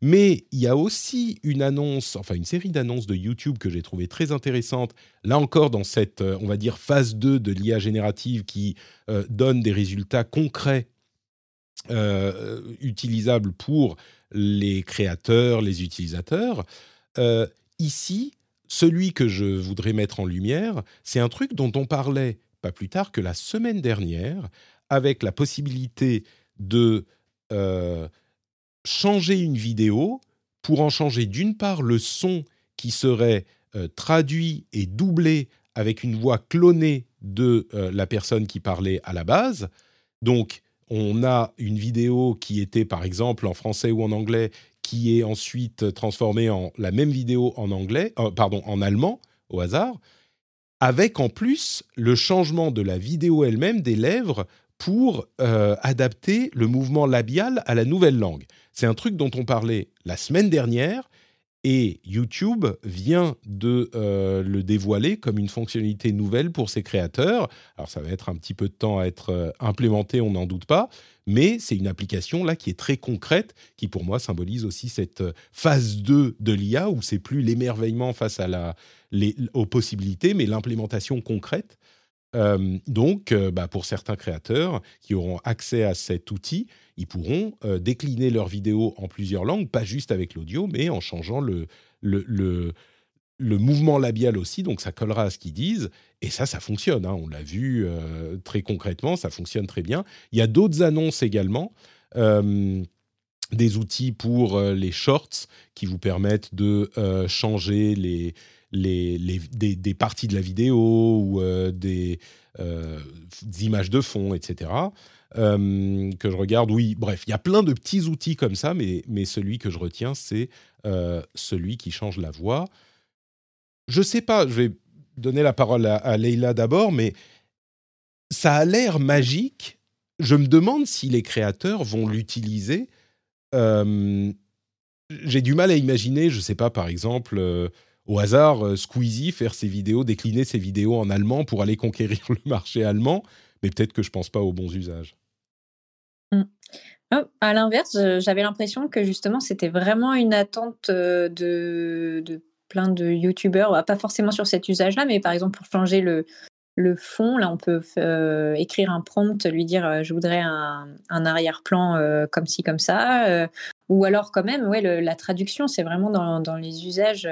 Mais il y a aussi une annonce, enfin une série d'annonces de YouTube que j'ai trouvé très intéressante. Là encore, dans cette, euh, on va dire, phase 2 de l'IA générative qui euh, donne des résultats concrets utilisables pour les créateurs, les utilisateurs. ici, celui que je voudrais mettre en lumière, c'est un truc dont on parlait pas plus tard que la semaine dernière avec la possibilité de euh, changer une vidéo pour en changer d'une part le son qui serait euh, traduit et doublé avec une voix clonée de euh, la personne qui parlait à la base. Donc, on a une vidéo qui était par exemple en français ou en anglais, qui est ensuite transformée en la même vidéo en anglais, pardon, en allemand au hasard, avec en plus le changement de la vidéo elle-même des lèvres pour euh, adapter le mouvement labial à la nouvelle langue. C'est un truc dont on parlait la semaine dernière Et YouTube vient de euh, le dévoiler comme une fonctionnalité nouvelle pour ses créateurs. Alors ça va être un petit peu de temps à être euh, implémenté, on n'en doute pas, mais c'est une application là qui est très concrète, qui pour moi symbolise aussi cette phase 2 de l'IA où c'est plus l'émerveillement face à la, les, aux possibilités, mais l'implémentation concrète. Donc, bah, pour certains créateurs qui auront accès à cet outil, ils pourront euh, décliner leurs vidéos en plusieurs langues, pas juste avec l'audio, mais en changeant le, mouvement labial aussi, donc ça collera à ce qu'ils disent. Et ça, ça fonctionne, hein. on l'a vu euh, très concrètement, ça fonctionne très bien. Il y a d'autres annonces également. Euh, des outils pour les shorts qui vous permettent de changer les, les, des, parties de la vidéo ou des, des, images de fond, etc. Euh, que je regarde. Oui, bref, il y a plein de petits outils comme ça, mais, mais celui que je retiens, c'est euh, celui qui change la voix. Je sais pas, je vais donner la parole à, Leïla d'abord, mais ça a l'air magique. Je me demande si les créateurs vont l'utiliser. Euh, j'ai du mal à imaginer, je sais pas, par exemple, au hasard, Squeezie faire ses vidéos, décliner ses vidéos en allemand pour aller conquérir [LAUGHS] le marché allemand mais peut-être que je pense pas aux bons usages. Mmh. Oh, à l'inverse, j'avais l'impression que justement c'était vraiment une attente de, de plein de youtubeurs, bah, pas forcément sur cet usage-là, mais par exemple pour changer le, fond, là on peut écrire un prompt, lui dire je voudrais un, arrière-plan comme ci, comme ça, ou alors quand même, ouais, la traduction, c'est vraiment dans, les usages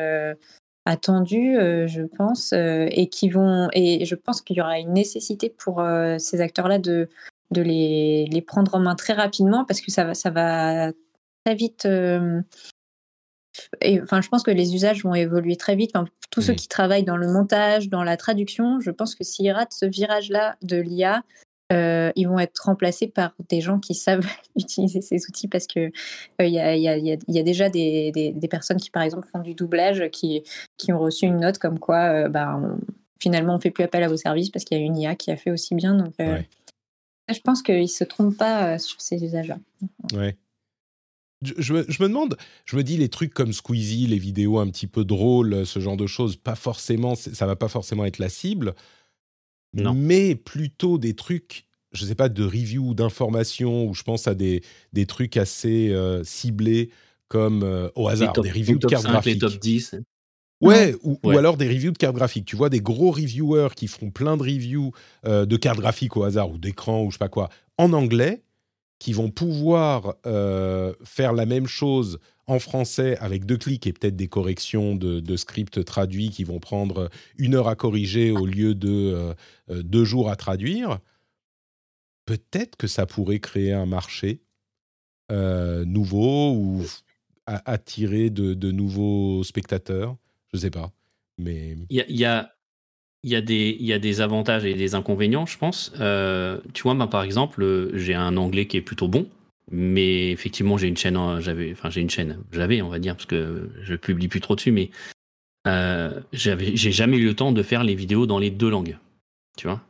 attendus, euh, je pense, euh, et qui vont et je pense qu'il y aura une nécessité pour euh, ces acteurs-là de de les, les, prendre en main très rapidement parce que ça va ça va très vite. et, enfin, je pense que les usages vont évoluer très vite. tous ceux qui travaillent dans le montage, dans la traduction, je pense que s'ils ratent ce virage-là de l'IA, euh, ils vont être remplacés par des gens qui savent [LAUGHS] utiliser ces outils parce que il y, a, déjà des, personnes qui, par exemple, font du doublage qui, qui ont reçu une note comme quoi, euh, bah, finalement, on fait plus appel à vos services parce qu'il y a une IA qui a fait aussi bien. Donc, euh, je pense qu'ils se trompent pas sur ces usages-là. Ouais. Je, me demande, je me dis les trucs comme Squeezie, les vidéos un petit peu drôles, ce genre de choses, pas forcément, ça va pas forcément être la cible mais plutôt des trucs, je ne sais pas, de review, d'informations, où je pense à des, des trucs assez euh, ciblés, comme euh, au hasard, des reviews de cartes graphiques. Les top 10. Ouais, ou, alors des reviews de cartes graphiques. Tu vois, des gros reviewers qui font plein de reviews euh, de cartes graphiques au hasard, ou d'écran, ou je sais pas quoi, en anglais, qui vont pouvoir faire la même chose en français avec deux clics et peut-être des corrections de, de scripts traduits qui vont prendre une heure à corriger au lieu de euh, euh, deux jours à traduire, peut-être que ça pourrait créer un marché euh, nouveau ou attirer de, nouveaux spectateurs. Je ne sais pas. Mais... Il y a des avantages et des inconvénients, je pense. tu vois, par exemple, j'ai un anglais qui est plutôt bon. Mais effectivement, j'ai une chaîne, j'avais, enfin j'ai une chaîne, j'avais, on va dire, parce que je publie plus trop dessus, mais euh, j'avais, j'ai jamais eu le temps de faire les vidéos dans les deux langues, tu vois.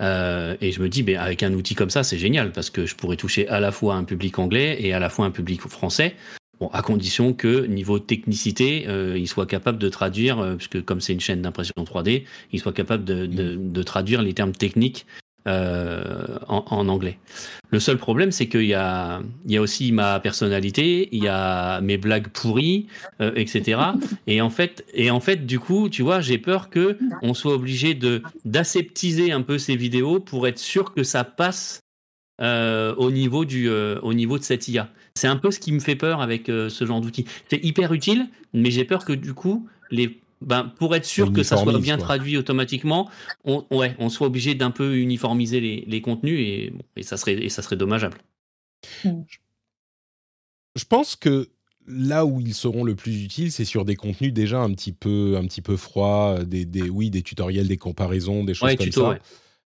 Euh, et je me dis, ben, avec un outil comme ça, c'est génial parce que je pourrais toucher à la fois un public anglais et à la fois un public français. Bon, à condition que niveau technicité, euh, il soit capable de traduire, euh, puisque comme c'est une chaîne d'impression 3D, il soit capable de, de, de, traduire les termes techniques euh, en, anglais. Le seul problème, c'est qu'il y a, il y a aussi ma personnalité, il y a mes blagues pourries, euh, etc. Et en fait, et en fait, du coup, tu vois, j'ai peur que on soit obligé de d'aseptiser un peu ces vidéos pour être sûr que ça passe euh, au niveau du, au niveau de cette IA. C'est un peu ce qui me fait peur avec ce genre d'outil. C'est hyper utile, mais j'ai peur que du coup, les ben, pour être sûr que ça soit bien traduit automatiquement, on, ouais, on soit obligé d'un peu uniformiser les, les contenus et, et, ça serait, et ça serait dommageable. Je pense que là où ils seront le plus utiles, c'est sur des contenus déjà un petit peu, un petit peu froids, des, des oui, des tutoriels, des comparaisons, des choses comme ça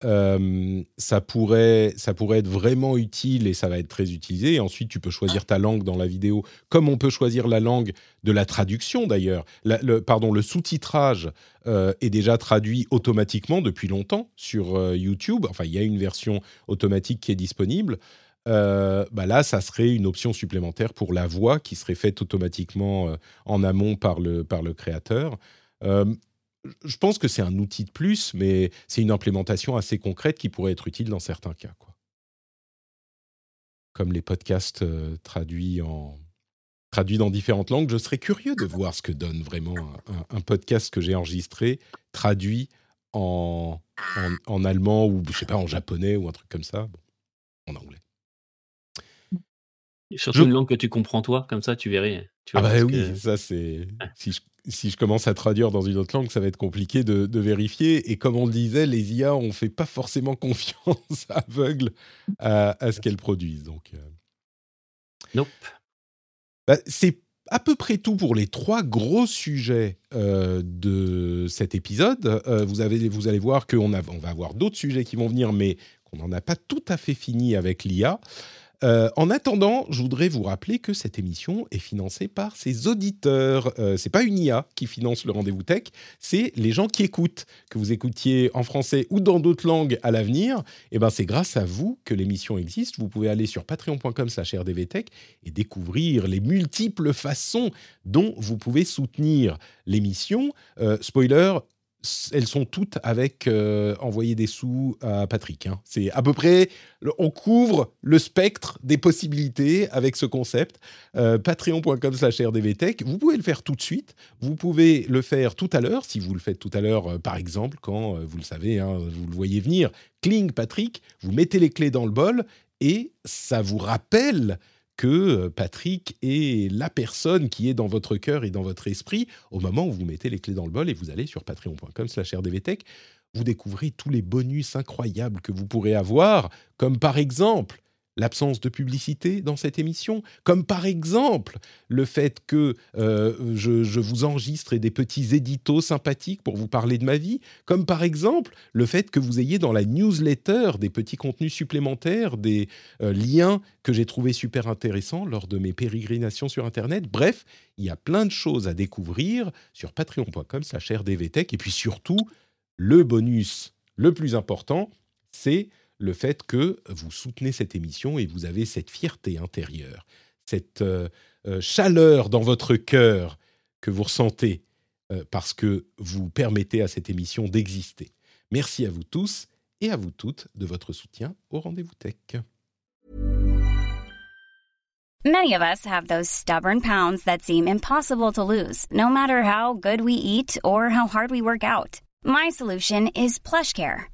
ça, pourrait, ça pourrait être vraiment utile et ça va être très utilisé. Et ensuite, tu peux choisir ta langue dans la vidéo, comme on peut choisir la langue de la traduction d'ailleurs. Le, pardon, le sous-titrage est déjà traduit automatiquement depuis longtemps sur YouTube. Enfin, il y a une version automatique qui est disponible. euh, bah là, ça serait une option supplémentaire pour la voix qui serait faite automatiquement euh, en amont par le, créateur. Euh, je pense que c'est un outil de plus, mais c'est une implémentation assez concrète qui pourrait être utile dans certains cas. Quoi. Comme les podcasts traduits, en, traduits dans différentes langues, je serais curieux de voir ce que donne vraiment un, un podcast que j'ai enregistré, traduit en, en, allemand ou, je sais pas, en japonais ou un truc comme ça, en anglais. Surtout une langue que tu comprends toi, comme ça tu verrais. ah bah oui, ça c'est. [LAUGHS] Si, je, si je, commence à traduire dans une autre langue, ça va être compliqué de, de vérifier. Et comme on le disait, les IA, on fait pas forcément [LAUGHS] confiance aveugle à, à ce qu'elles produisent. Donc. Euh... Nope. Bah, c'est à peu près tout pour les trois gros sujets euh, de cet épisode. Euh, vous, avez, vous allez voir qu'on on va avoir d'autres sujets qui vont venir, mais qu'on n'en a pas tout à fait fini avec l'IA. Euh, en attendant, je voudrais vous rappeler que cette émission est financée par ses auditeurs. Euh, c'est pas une IA qui finance le rendez-vous tech, c'est les gens qui écoutent. Que vous écoutiez en français ou dans d'autres langues à l'avenir, eh ben c'est grâce à vous que l'émission existe. Vous pouvez aller sur patreon.com/rdvtech et découvrir les multiples façons dont vous pouvez soutenir l'émission. Euh, spoiler, elles sont toutes avec euh, envoyer des sous à Patrick. Hein. C'est à peu près, on couvre le spectre des possibilités avec ce concept. Euh, Patreon.com/rdvtech. Vous pouvez le faire tout de suite. Vous pouvez le faire tout à l'heure, si vous le faites tout à l'heure, euh, par exemple, quand vous le savez, hein, vous le voyez venir. Cling, Patrick. Vous mettez les clés dans le bol et ça vous rappelle que euh, Patrick est la personne qui est dans votre cœur et dans votre esprit au moment où vous mettez les clés dans le bol et vous allez sur patreon.com/rdvtech. Vous découvrez tous les bonus incroyables que vous pourrez avoir, comme par exemple l'absence de publicité dans cette émission, comme par exemple le fait que euh, je, vous enregistre des petits éditos sympathiques pour vous parler de ma vie, comme par exemple le fait que vous ayez dans la newsletter des petits contenus supplémentaires, des euh, liens que j'ai trouvés super intéressants lors de mes pérégrinations sur Internet. Bref, il y a plein de choses à découvrir sur patreon.com rdvtech et puis surtout, le bonus le plus important, c'est le fait que vous soutenez cette émission et vous avez cette fierté intérieure, cette euh, euh, chaleur dans votre cœur que vous ressentez euh, parce que vous permettez à cette émission d'exister. Merci à vous tous et à vous toutes de votre soutien au rendez-vous tech. Many of us have those stubborn pounds that seem impossible to lose, no matter how good we eat or how hard we work out. My solution is PlushCare.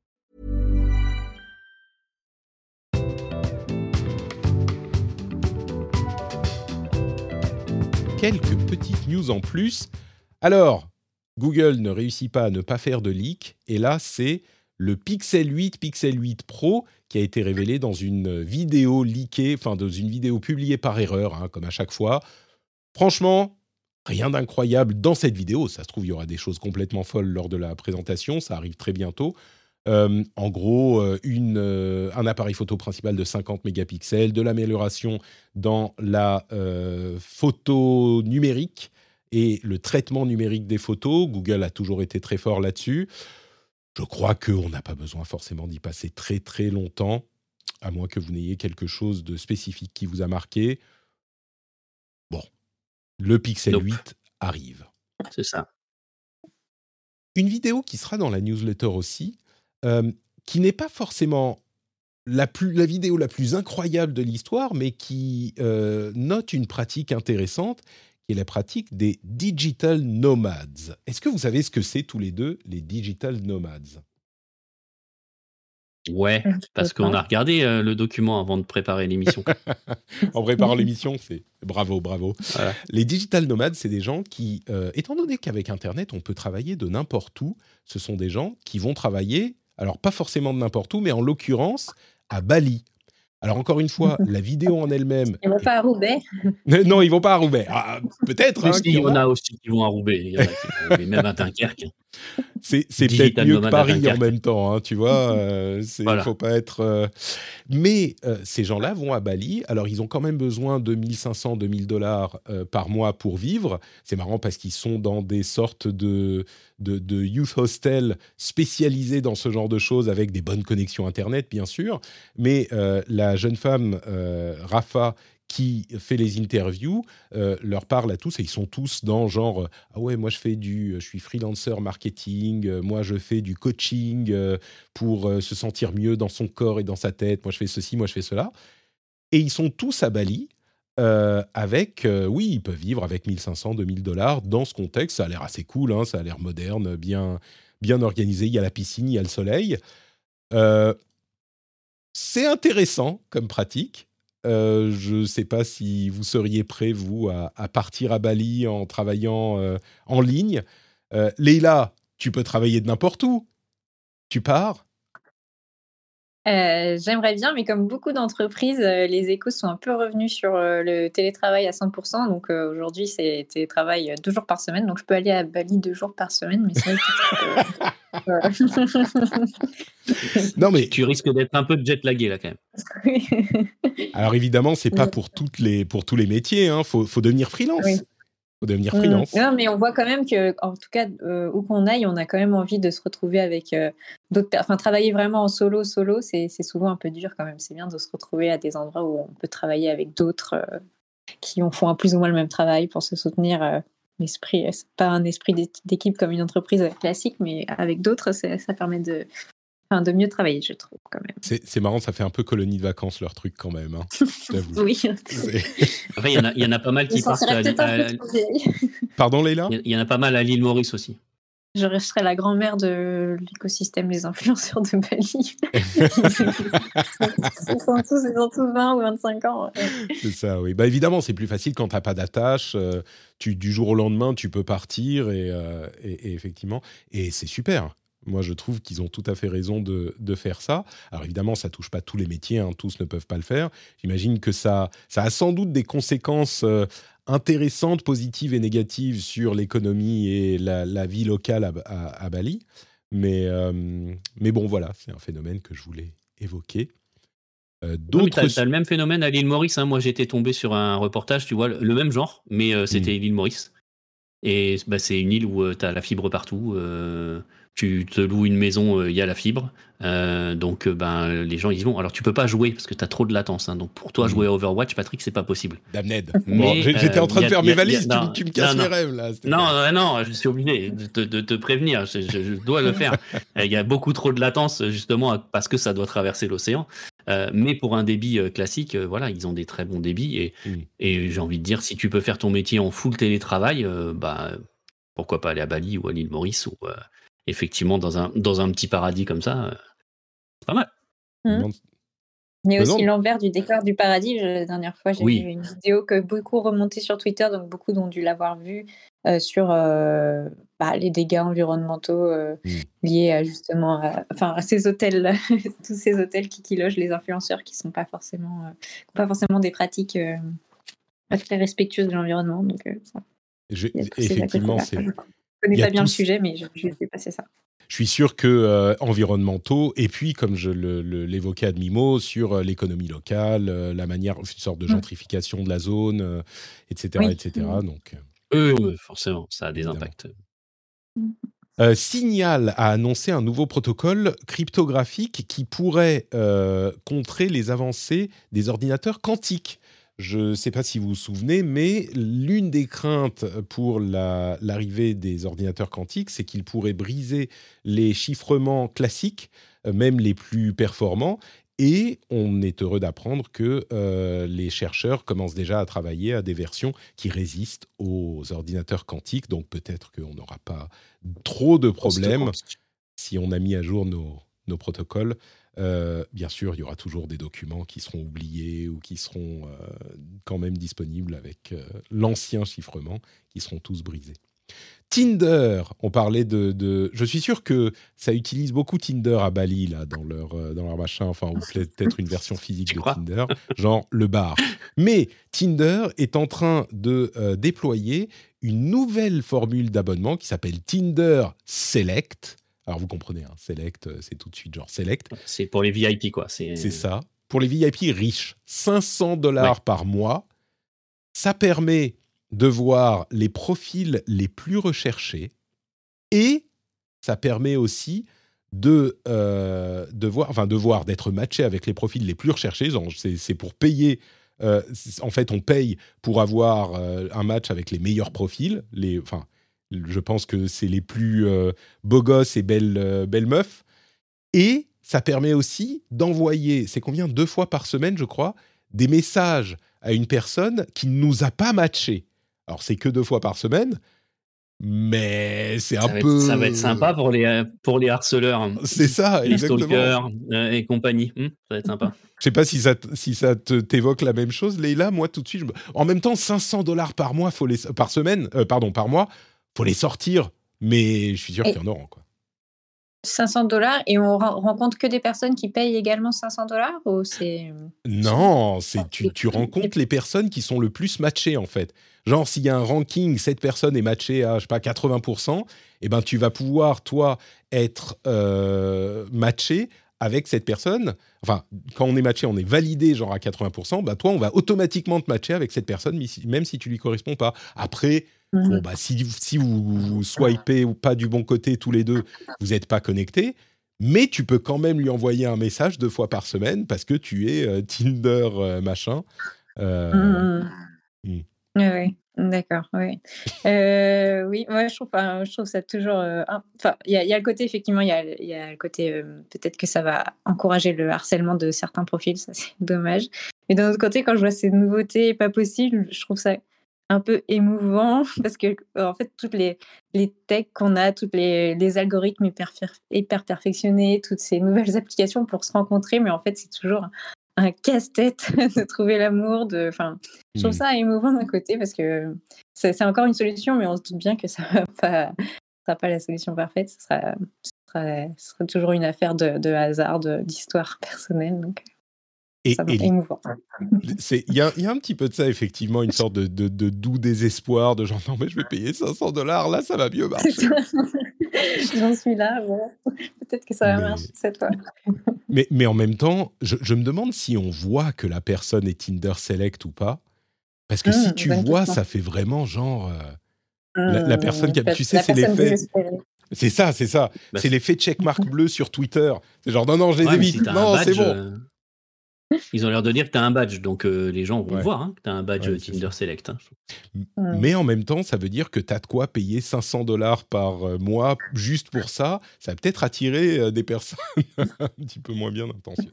Quelques petites news en plus. Alors, Google ne réussit pas à ne pas faire de leak et là, c'est le Pixel 8, Pixel 8 Pro qui a été révélé dans une vidéo leakée, enfin dans une vidéo publiée par erreur, hein, comme à chaque fois. Franchement, rien d'incroyable dans cette vidéo. Ça se trouve, il y aura des choses complètement folles lors de la présentation. Ça arrive très bientôt. Euh, en gros, euh, une, euh, un appareil photo principal de 50 mégapixels, de l'amélioration dans la photo numérique et le traitement numérique des photos. Google a toujours été très fort là-dessus. Je crois qu'on n'a pas besoin forcément d'y passer très très longtemps, à moins que vous n'ayez quelque chose de spécifique qui vous a marqué. Bon, le Pixel 8 arrive. C'est ça. Une vidéo qui sera dans la newsletter aussi, euh, qui n'est pas forcément la, plus, la vidéo la plus incroyable de l'histoire, mais qui euh, note une pratique intéressante, et la pratique des digital nomads. Est-ce que vous savez ce que c'est tous les deux, les digital nomads? Ouais, parce qu'on a regardé euh, le document avant de préparer l'émission. [LAUGHS] en préparant [LAUGHS] l'émission, c'est bravo, bravo. Les digital nomades, c'est des gens qui, euh, étant donné qu'avec Internet, on peut travailler de n'importe où, ce sont des gens qui vont travailler, alors pas forcément de n'importe où, mais en l'occurrence à Bali. Alors encore une fois, [LAUGHS] la vidéo en elle-même. Ils vont pas à Roubaix. non, ils vont pas à Roubaix. Ah, peut-être. Hein, il y en a aussi qui vont à Roubaix. Il y en a qui vont à Roubaix, même à Dunkerque. C'est peut-être mieux que Paris en même temps, hein, tu vois. [LAUGHS] Euh, il ne faut pas être. Euh, mais euh, ces gens-là vont à Bali. Alors, ils ont quand même besoin de 1500, 2000 dollars par mois pour vivre. C'est marrant parce qu'ils sont dans des sortes de, de, de, youth hostels spécialisés dans ce genre de choses avec des bonnes connexions Internet, bien sûr. Mais la jeune femme, Rafa, qui fait les interviews euh, leur parle à tous et ils sont tous dans genre ah ouais moi je fais du je suis freelancer marketing euh, moi je fais du coaching euh, pour se sentir mieux dans son corps et dans sa tête. Moi je fais ceci moi je fais cela. Et ils sont tous à Bali avec oui ils peuvent vivre avec 1500 2000 dollars dans ce contexte. Ça a l'air assez cool hein, ça a l'air moderne bien bien organisé. Il y a la piscine il y a le soleil. C'est intéressant comme pratique euh, je ne sais pas si vous seriez prêt, vous, à, partir à Bali en travaillant euh, en ligne. Euh, tu peux travailler de n'importe où. Tu pars J'aimerais bien, mais comme beaucoup d'entreprises, les échos sont un peu revenus sur le télétravail à 100%. Donc aujourd'hui, c'est télétravail deux jours par semaine. Donc je peux aller à Bali deux jours par semaine, mais c'est [LAUGHS] non mais tu risques d'être un peu jet lagué là quand même. [LAUGHS] Alors évidemment, c'est pas pour toutes les pour tous les métiers. Hein. Faut, faut devenir freelance. Devenir freelance. Non, mais on voit quand même que, en tout cas, euh, où qu'on aille, on a quand même envie de se retrouver avec euh, d'autres. Enfin, travailler vraiment en solo, solo, c'est souvent un peu dur quand même. C'est bien de se retrouver à des endroits où on peut travailler avec d'autres euh, qui ont, font un plus ou moins le même travail pour se soutenir l'esprit, c'est pas un esprit d'équipe comme une entreprise classique, mais avec d'autres, ça permet de, enfin, de mieux travailler, je trouve quand même. C'est marrant, ça fait un peu colonie de vacances leur truc quand même. Hein, [LAUGHS] oui. [LAUGHS] il y, en a pas mal qui partent à, [LAUGHS] Pardon, Leïla? Il y en a pas mal à l'île Maurice aussi. Je resterai la grand-mère de l'écosystème des influenceurs de Bali. ils, sont tous, ils ont tous 20 ou 25 ans. C'est ça, oui. Bah, évidemment, c'est plus facile quand tu n'as pas d'attache. Euh, tu, du jour au lendemain, tu peux partir et, euh, et, et effectivement. Et c'est super. Moi, je trouve qu'ils ont tout à fait raison de, de, faire ça. Alors évidemment, ça touche pas tous les métiers, hein, tous ne peuvent pas le faire. J'imagine que ça, ça a sans doute des conséquences euh, intéressantes, positives et négatives sur l'économie et la, vie locale à, Bali. Mais, euh, mais bon, voilà, c'est un phénomène que je voulais évoquer. Euh, d'autres... tu as, le même phénomène à l'île Maurice. Hein. Moi, j'étais tombé sur un reportage, tu vois, le même genre, mais euh, c'était mmh. l'île Maurice. Et bah, c'est une île où tu as la fibre partout tu te loues une maison, euh, il y a la fibre. Euh, donc, euh, ben, les gens ils vont. Alors, tu peux pas jouer parce que tu as trop de latence. Hein. Donc, pour toi, jouer à Overwatch, Patrick, c'est pas possible. Damned. J'étais en train de faire mes valises. tu, me casses mes rêves là. Non, non, je suis obligé de te, prévenir. Je, dois le faire. [LAUGHS] Il y a beaucoup trop de latence justement parce que ça doit traverser l'océan. mais pour un débit classique, voilà, ils ont des très bons débits. Et, mm. et j'ai envie de dire, si tu peux faire ton métier en full télétravail, bah, pourquoi pas aller à Bali ou à l'île Maurice ou effectivement, dans un, dans un petit paradis comme ça, euh, c'est pas mal. Mmh. Il y a aussi l'envers du décor du paradis. La dernière fois, j'ai vu une vidéo que beaucoup remonté sur Twitter, donc beaucoup ont dû l'avoir vue euh, sur euh, bah, les dégâts environnementaux mmh. liés à justement enfin, à ces hôtels, [LAUGHS] tous ces hôtels qui, qui, logent les influenceurs qui ne sont pas forcément, pas forcément des pratiques très respectueuses de l'environnement. Donc, effectivement, c'est connais pas bien le sujet, mais je, je sais passer ça. Je suis sûr que euh, environnementaux, et puis, comme je l'évoquais à demi-mot, sur euh, l'économie locale, euh, la manière, une sorte de mm. gentrification de la zone, etc. etc. Donc, forcément, ça a des impacts. Signal a annoncé un nouveau protocole cryptographique qui pourrait contrer les avancées des ordinateurs quantiques. Je ne sais pas si vous vous souvenez, mais l'une des craintes pour l'arrivée des ordinateurs quantiques, c'est qu'ils pourraient briser les chiffrements classiques, euh, même les plus performants, Et on est heureux d'apprendre que euh, les chercheurs commencent déjà à travailler à des versions qui résistent aux ordinateurs quantiques. Donc peut-être qu'on n'aura pas trop de problèmes si on a mis à jour nos, nos protocoles. Euh, bien sûr, il y aura toujours des documents qui seront oubliés ou qui seront euh, quand même disponibles avec l'ancien chiffrement, qui seront tous brisés. Tinder, on parlait de, Je suis sûr que ça utilise beaucoup Tinder à Bali, là, dans leur, euh, dans leur machin, enfin, ou peut-être une version [LAUGHS] physique de Tinder, genre le bar. Mais Tinder est en train de euh, déployer une nouvelle formule d'abonnement qui s'appelle Tinder Select. Alors, vous comprenez, hein, Select, euh, c'est tout de suite genre Select. C'est pour les VIP, quoi. C'est ça. Pour les VIP riches, 500 dollars par mois. Ça permet de voir les profils les plus recherchés et ça permet aussi de, euh, de voir, enfin de voir, d'être matché avec les profils les plus recherchés. C'est pour payer. Euh, en fait, on paye pour avoir euh, un match avec les meilleurs profils. Les, enfin, je pense que c'est les plus beaux gosses et belles, belles meufs. Et ça permet aussi d'envoyer, c'est combien? Deux fois par semaine, je crois, des messages à une personne qui ne nous a pas matché. Alors, c'est que deux fois par semaine, mais c'est un peu. ça va être sympa pour les, pour les harceleurs. C'est ça, les stalkers euh, et compagnie. Hmm, ça va être sympa. Je sais pas si ça, si ça t'évoque la même chose, Leïla. Moi, tout de suite, en même temps, 500 dollars par mois, faut les... par semaine, euh, pardon, par mois, faut les sortir. Mais je suis sûr qu'il y en aura. Quoi. 500 dollars et on rencontre que des personnes qui payent également 500 dollars ou c'est non c'est tu, tu rencontres les personnes qui sont le plus matchées en fait genre s'il y a un ranking cette personne est matchée à je sais pas 80% et eh ben tu vas pouvoir toi être euh, matché avec cette personne enfin quand on est matché on est validé genre à 80% bah toi on va automatiquement te matcher avec cette personne même si tu lui corresponds pas après Bon, mmh. bah, si, si vous, swipez ou pas du bon côté tous les deux, vous n'êtes pas connectés. Mais tu peux quand même lui envoyer un message deux fois par semaine parce que tu es euh, Tinder euh, machin. Euh, mmh, mmh. Oui, d'accord. Oui, [LAUGHS] oui moi, je, trouve, je trouve ça toujours. Enfin, il y, y, a le côté, effectivement, il y a, y a, le côté peut-être que ça va encourager le harcèlement de certains profils, ça c'est [LAUGHS] dommage. Mais d'un autre côté, quand je vois ces nouveautés pas possibles, je trouve ça un peu émouvant [LAUGHS] parce que en fait toutes les, les techs qu'on a, tous les, les, algorithmes hyper, hyper perfectionnés, toutes ces nouvelles applications pour se rencontrer, mais en fait c'est toujours un, casse-tête [LAUGHS] de trouver l'amour. De, enfin, je trouve mmh. ça émouvant d'un côté parce que c'est encore une solution, mais on se doute bien que ça [LAUGHS] ne pas, sera pas la solution parfaite. Ce sera, sera, sera toujours une affaire de, de hasard, d'histoire personnelle. Donc. Et, [LAUGHS] il y, a, y, a un petit peu de ça, effectivement, une sorte de, de, doux désespoir, de genre, non, mais je vais payer 500 dollars, là, ça va mieux marcher. [LAUGHS] J'en suis là, bon, peut-être que ça va marcher cette fois. [LAUGHS] mais, mais en même temps, je, je, me demande si on voit que la personne est Tinder Select ou pas. Parce que si mmh, tu vois, ça fait vraiment genre. Euh, la, mmh, personne qui a. Tu sais, c'est l'effet. C'est ça, c'est ça. Bah, c'est l'effet checkmark [LAUGHS] bleu sur Twitter. C'est genre, non, non, je les évite. non, c'est bon. Euh, ils ont l'air de dire que tu as un badge, donc euh, les gens vont voir hein, que tu as un badge Tinder Select. Hein. Mais en même temps, ça veut dire que tu as de quoi payer 500 dollars par euh, mois juste pour ça. Ça va peut-être attirer euh, des personnes [LAUGHS] un petit peu moins bien intentionnées.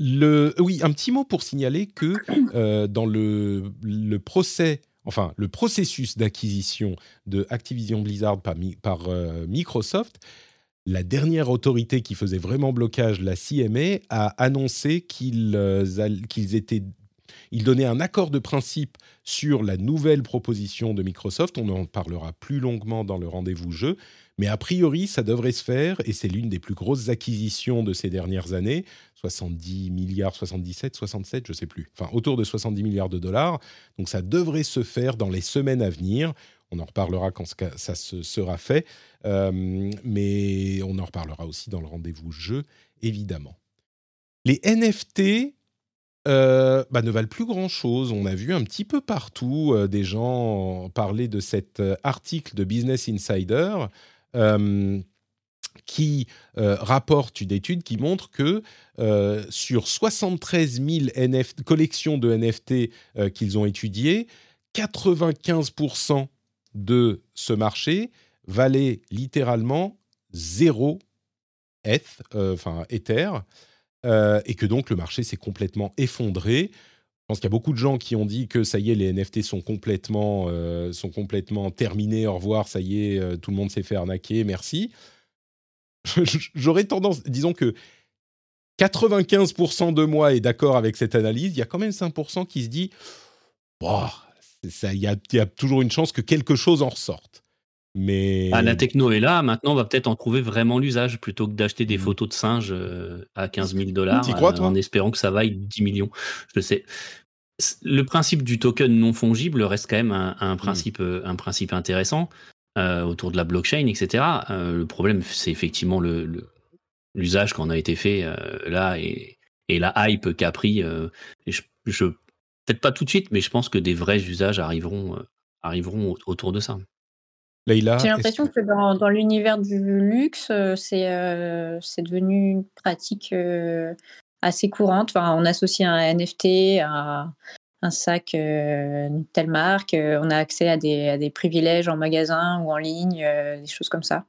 le, oui, un petit mot pour signaler que [CLEARS THROAT] dans le, le procès enfin le processus d'acquisition de Activision Blizzard par, par Microsoft, la dernière autorité qui faisait vraiment blocage, la CMA, a annoncé qu'ils euh, étaient donnaient un accord de principe sur la nouvelle proposition de Microsoft. On en parlera plus longuement dans le rendez-vous jeu. Mais a priori, ça devrait se faire et c'est l'une des plus grosses acquisitions de ces dernières années. 70 milliards, 77, 67, je ne sais plus. Enfin, autour de 70 milliards de dollars. Donc ça devrait se faire dans les semaines à venir. On en reparlera quand ça se sera fait, mais on en reparlera aussi dans le rendez-vous jeu, évidemment. Les NFT euh, bah, ne valent plus grand-chose. On a vu un petit peu partout euh, des gens parler de cet article de Business Insider qui rapporte une étude qui montre que sur 73 000 collections de NFT qu'ils ont étudiées, 95% de ce marché valait littéralement zéro ETH, enfin Ether, et que donc le marché s'est complètement effondré. Je pense qu'il y a beaucoup de gens qui ont dit que ça y est, les NFT sont complètement, sont complètement terminés, au revoir, ça y est, tout le monde s'est fait arnaquer, merci. J'aurais tendance, disons que 95% de moi est d'accord avec cette analyse, il y a quand même 5% qui se dit, il y, a toujours une chance que quelque chose en ressorte. Mais... Ah, la techno est là, maintenant on va peut-être en trouver vraiment l'usage plutôt que d'acheter des mmh. photos de singes euh, à 15 000 dollars euh, en espérant que ça vaille 10 millions. Je sais. Le principe du token non fongible reste quand même un, mmh. principe, euh, un principe intéressant autour de la blockchain, etc. le problème, c'est effectivement le, l'usage qu'on a été fait là et, et, la hype qu'a pris. je, je peut-être pas tout de suite, mais je pense que des vrais usages arriveront, arriveront autour de ça. J'ai l'impression que, dans, l'univers du luxe, euh, c'est euh, devenu une pratique euh, assez courante. Enfin, on associe un NFT à un sac d'une telle marque. on a accès à des, à des, privilèges en magasin ou en ligne, des choses comme ça.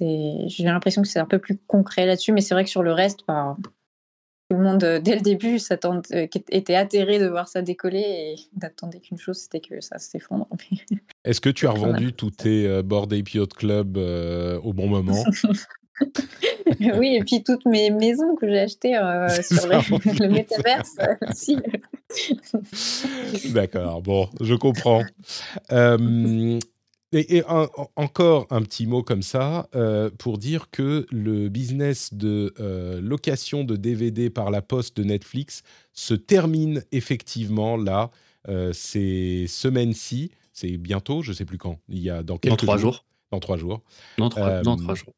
J'ai l'impression que c'est un peu plus concret là-dessus, mais c'est vrai que sur le reste, tout le monde, euh, dès le début, euh, était atterré de voir ça décoller et n'attendait qu'une chose, c'était que ça s'effondre. [LAUGHS] Est-ce que tu as revendu tous tes euh, Board Ape Club au bon moment [LAUGHS] Oui, et puis toutes mes maisons que j'ai achetées [LAUGHS] sur le, métaverse aussi. D'accord, bon, je comprends. Et, encore un petit mot comme ça euh, pour dire que le business de euh, location de DVD par la poste de Netflix se termine effectivement là euh, ces semaines-ci. C'est bientôt, je ne sais plus quand. Il y a dans quelques trois jours. Dans trois jours. Dans trois, dans trois jours.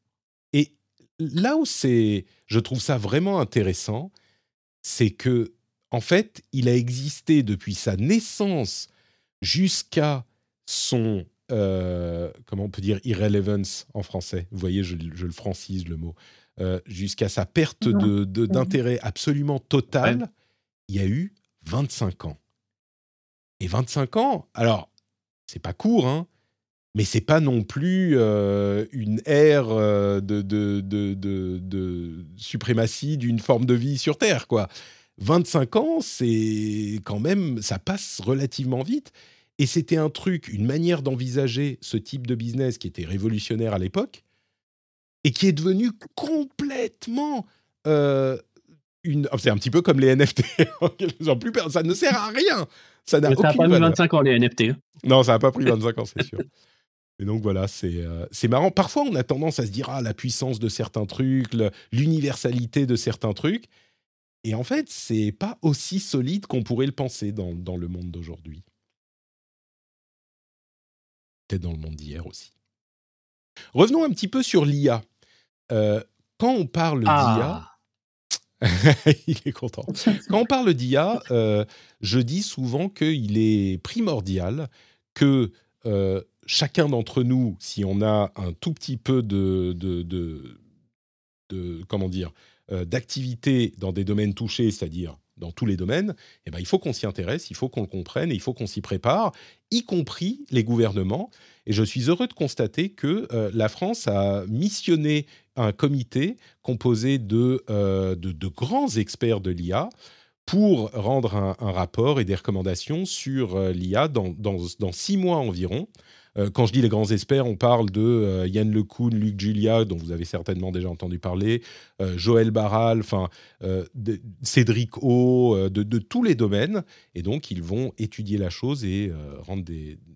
Et là où c'est, je trouve ça vraiment intéressant, c'est que en fait, il a existé depuis sa naissance jusqu'à son euh, comment on peut dire irrelevance en français Vous voyez, je, le francise le mot. Euh, jusqu'à sa perte d'intérêt de, d'intérêt absolument total, il y a eu 25 ans. Et 25 ans, alors, c'est pas court, hein, mais c'est pas non plus euh, une ère de, de, de, suprématie d'une forme de vie sur Terre, quoi. 25 ans, c'est quand même, ça passe relativement vite. Et c'était un truc, une manière d'envisager ce type de business qui était révolutionnaire à l'époque et qui est devenu complètement euh, une. C'est un petit peu comme les NFT. [LAUGHS] plus, ça ne sert à rien. Ça n'a pas mis 25 ans les NFT. Non, ça n'a pas pris 25 ans, c'est sûr. Et donc voilà, euh, c'est marrant. Parfois, on a tendance à se dire ah la puissance de certains trucs, l'universalité de certains trucs. Et en fait, c'est pas aussi solide qu'on pourrait le penser dans, dans le monde d'aujourd'hui dans le monde d'hier aussi. Revenons un petit peu sur l'IA. Euh, quand on parle d'IA, ah. [LAUGHS] il est content. Quand on parle d'IA, euh, je dis souvent qu'il est primordial que euh, chacun d'entre nous, si on a un tout petit peu de, de, de comment dire, d'activité dans des domaines touchés, c'est-à-dire dans tous les domaines, eh ben, il faut qu'on s'y intéresse, il faut qu'on le comprenne et il faut qu'on s'y prépare, y compris les gouvernements. Et je suis heureux de constater que euh, la France a missionné un comité composé de, euh, de, grands experts de l'IA pour rendre un, rapport et des recommandations sur euh, l'IA dans, dans, dans, six mois environ. Euh, quand je dis les grands experts, on parle de euh, Yann LeCun, Luc Julia, dont vous avez certainement déjà entendu parler, euh, Joël Barral, enfin Cédric O, de, tous les domaines. Et donc, ils vont étudier la chose et rendre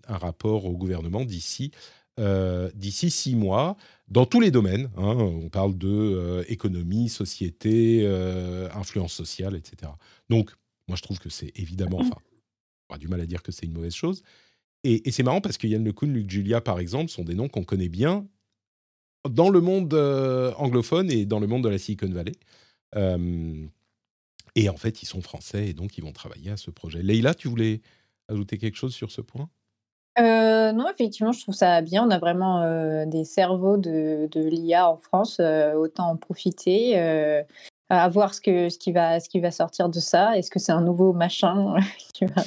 un rapport au gouvernement d'ici d'ici six mois dans tous les domaines. Hein. on parle de économie, société, influence sociale, etc. Donc, moi, je trouve que c'est évidemment, [CLEARS THROAT] enfin, on a du mal à dire que c'est une mauvaise chose, et, c'est marrant parce que Yann LeCun, Luc Julia, par exemple, sont des noms qu'on connaît bien dans le monde euh, anglophone et dans le monde de la Silicon Valley. Euh, et en fait, ils sont français et donc ils vont travailler à ce projet. Leïla, tu voulais ajouter quelque chose sur ce point? Euh, non, effectivement, je trouve ça bien. On a vraiment des cerveaux de, de l'IA en France. autant en profiter à voir ce, que, ce, qui va, ce qui va sortir de ça. Est-ce que c'est un nouveau machin [LAUGHS] qui, va,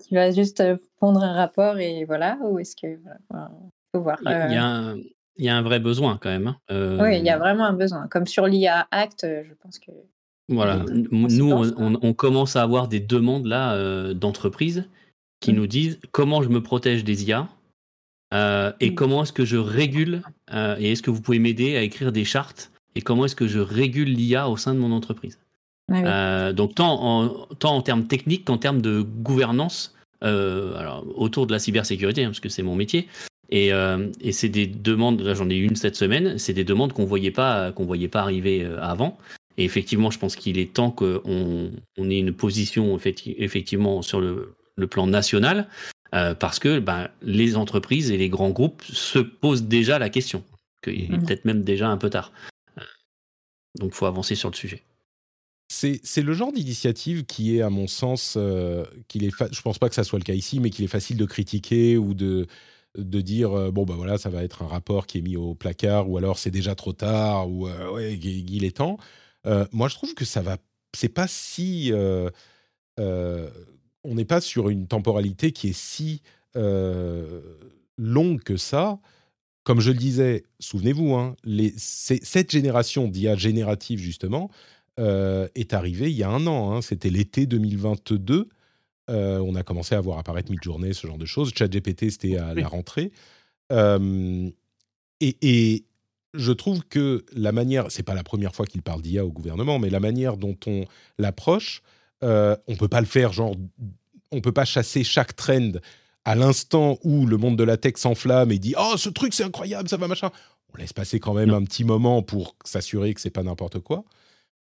qui, va, juste pondre un rapport et voilà Ou est-ce que. faut voir. Il y, a, il y a un vrai besoin quand même. hein. Euh, Oui, il y a vraiment un besoin. Comme sur l'IA Act, euh, je pense que. Voilà, nous, on, commence à avoir des demandes là euh, d'entreprises qui Mm. nous disent comment je me protège des IA euh, et Mm. comment est-ce que je régule euh, et est-ce que vous pouvez m'aider à écrire des chartes et comment est-ce que je régule l'IA au sein de mon entreprise. Ah oui. Euh, donc tant en, tant en termes techniques qu'en termes de gouvernance euh, alors, autour de la cybersécurité, hein, parce que c'est mon métier. Et, euh, et c'est des demandes, là j'en ai eu une cette semaine, c'est des demandes qu'on voyait pas qu'on voyait pas arriver avant. Et effectivement, je pense qu'il est temps qu'on on ait une position effecti- effectivement sur le, le plan national, parce que ben, les entreprises et les grands groupes se posent déjà la question, qu'il est Mhm. peut-être même déjà un peu tard. Donc il faut avancer sur le sujet. C'est le genre d'initiative qui est, à mon sens, euh, qu'il est je pense pas que ça soit le cas ici, mais qu'il est facile de critiquer ou de, de dire euh, bon bah voilà ça va être un rapport qui est mis au placard ou alors c'est déjà trop tard ou euh, il est temps. Euh, moi je trouve que ça va, c'est pas si, on n'est pas sur une temporalité qui est si longue que ça. Comme je le disais, souvenez-vous, hein, les, cette génération d'IA générative justement euh, est arrivée il y a un an. hein. C'était l'été 2022. Euh, on a commencé à voir apparaître Midjourney, ce genre de choses. ChatGPT, c'était à la rentrée. Euh, et, et je trouve que la manière, c'est pas la première fois qu'il parle d'IA au gouvernement, mais la manière dont on l'approche, on peut pas le faire genre, on peut pas chasser chaque trend à l'instant où le monde de la tech s'enflamme et dit oh ce truc c'est incroyable, ça va machin. On laisse passer quand même Non. un petit moment pour s'assurer que c'est pas n'importe quoi.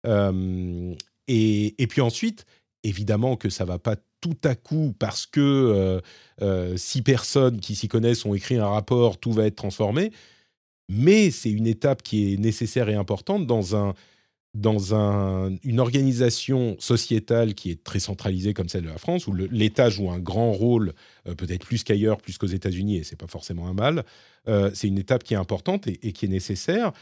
Euh, et, et puis ensuite, évidemment que ça va pas tout à coup parce que euh, euh, six personnes qui s'y connaissent ont écrit un rapport, tout va être transformé. Mais c'est une étape qui est nécessaire et importante dans, un, dans un, une organisation sociétale qui est très centralisée comme celle de la France, où l'État joue un grand rôle, euh, peut-être plus qu'ailleurs, plus qu'aux États-Unis, et c'est pas forcément un mal. Euh, c'est une étape qui est importante et, et qui est nécessaire.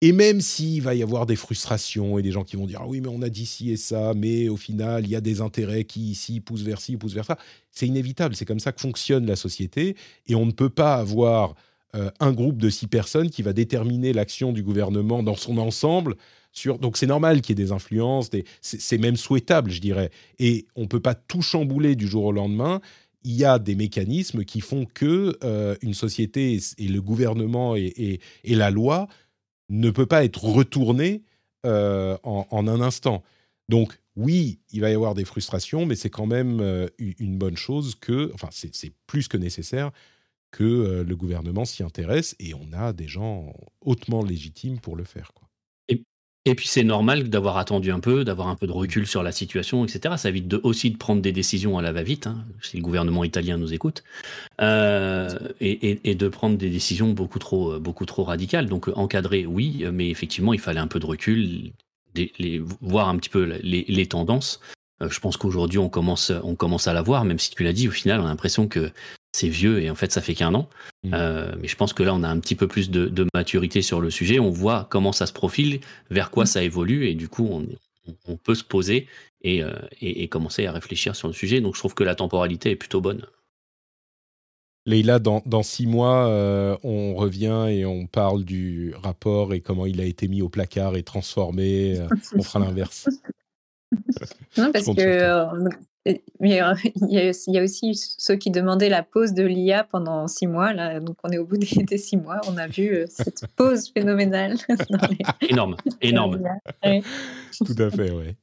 Et même s'il va y avoir des frustrations et des gens qui vont dire ah oui mais on a dit ci et ça, mais au final il y a des intérêts qui ici poussent vers ci, poussent vers ça, c'est inévitable. C'est comme ça que fonctionne la société et on ne peut pas avoir euh, un groupe de six personnes qui va déterminer l'action du gouvernement dans son ensemble. Donc c'est normal qu'il y ait des influences, c'est même souhaitable, je dirais. Et on ne peut pas tout chambouler du jour au lendemain. Il y a des mécanismes qui font que euh, une société et le gouvernement et, la loi ne peut pas être retourné euh, en, un instant. Donc oui, il va y avoir des frustrations, mais c'est quand même euh, une bonne chose que, enfin c'est plus que nécessaire que euh, le gouvernement s'y intéresse et on a des gens hautement légitimes pour le faire. Et puis c'est normal d'avoir attendu un peu, d'avoir un peu de recul sur la situation, etc. Ça évite aussi de prendre des décisions à la va-vite, hein, si le gouvernement italien nous écoute, euh, et, de prendre des décisions beaucoup trop, beaucoup trop radicales. Donc euh, encadrer, oui, mais effectivement, il fallait un peu de recul, voir un petit peu les, tendances. Euh, je pense qu'aujourd'hui, on commence à la voir, même si tu l'as dit, au final, on a l'impression que c'est vieux et en fait, ça fait qu'un an. Mm. Euh, mais je pense que là, on a un petit peu plus de, de maturité sur le sujet. On voit comment ça se profile, vers quoi ça évolue, et du coup, on, peut se poser et, euh, et- et commencer à réfléchir sur le sujet. Donc, je trouve que la temporalité est plutôt bonne. Leïla, dans, dans six mois, euh, on revient et on parle du rapport et comment il a été mis au placard et transformé. euh, [LAUGHS] on fera l'inverse. Non, parce que mais, euh, [LAUGHS] il, y a, aussi- il y a aussi ceux qui demandaient la pause de l'IA pendant six mois. Là, donc on est au bout des, des six mois. On a vu euh, cette [LAUGHS] pause phénoménale. [LAUGHS] les- Énorme, énorme. Ouais. Tout à fait, oui.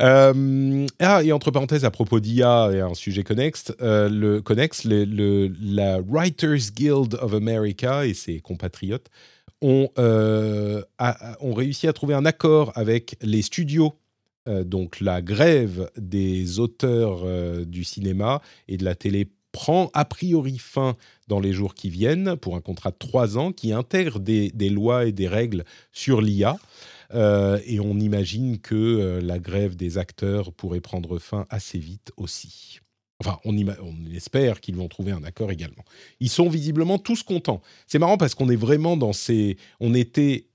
Euh, ah, et entre parenthèses, à propos d'IA et un sujet connexe, euh, le, connexe le, le- la Writers Guild of America et ses compatriotes ont, euh, a- ont réussi à trouver un accord avec les studios. Euh, donc la grève des auteurs euh, du cinéma et de la télé prend a priori fin dans les jours qui viennent pour un contrat de trois ans qui intègre des, lois et des règles sur l'IA. Euh, et on imagine que la grève des acteurs pourrait prendre fin assez vite aussi. Enfin, on, on espère qu'ils vont trouver un accord également. Ils sont visiblement tous contents. C'est marrant parce qu'on est vraiment dans ces... On était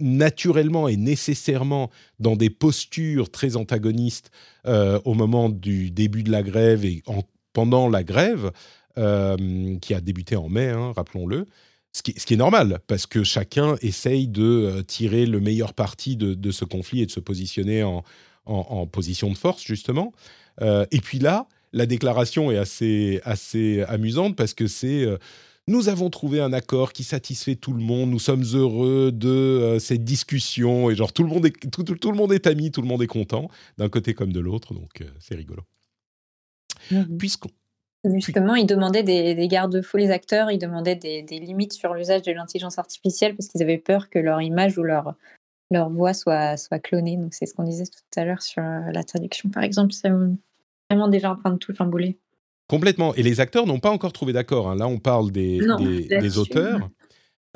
naturellement et nécessairement dans des postures très antagonistes euh, au moment du début de la grève et en- pendant la grève, euh, qui a débuté en mai, hein, rappelons-le. Ce qui, est normal, parce que chacun essaye de tirer le meilleur parti de, ce conflit et de se positionner en, position de force, justement. Euh, et puis là, la déclaration est assez, assez amusante parce que c'est euh, nous avons trouvé un accord qui satisfait tout le monde, nous sommes heureux de euh, cette discussion, et genre tout le, monde est, tout, tout, tout, le monde est ami, tout le monde est content, d'un côté comme de l'autre, donc euh, c'est rigolo. Mmh. Puisqu'on. Justement, ils demandaient des, des garde-fous, les acteurs, ils demandaient des, des limites sur l'usage de l'intelligence artificielle parce qu'ils avaient peur que leur image ou leur, leur voix soit, soit clonée. Donc c'est ce qu'on disait tout à l'heure sur la traduction, par exemple. C'est vraiment déjà en train de tout chambouler. Complètement. Et les acteurs n'ont pas encore trouvé d'accord. Hein. Là, on parle des, non, des, des auteurs.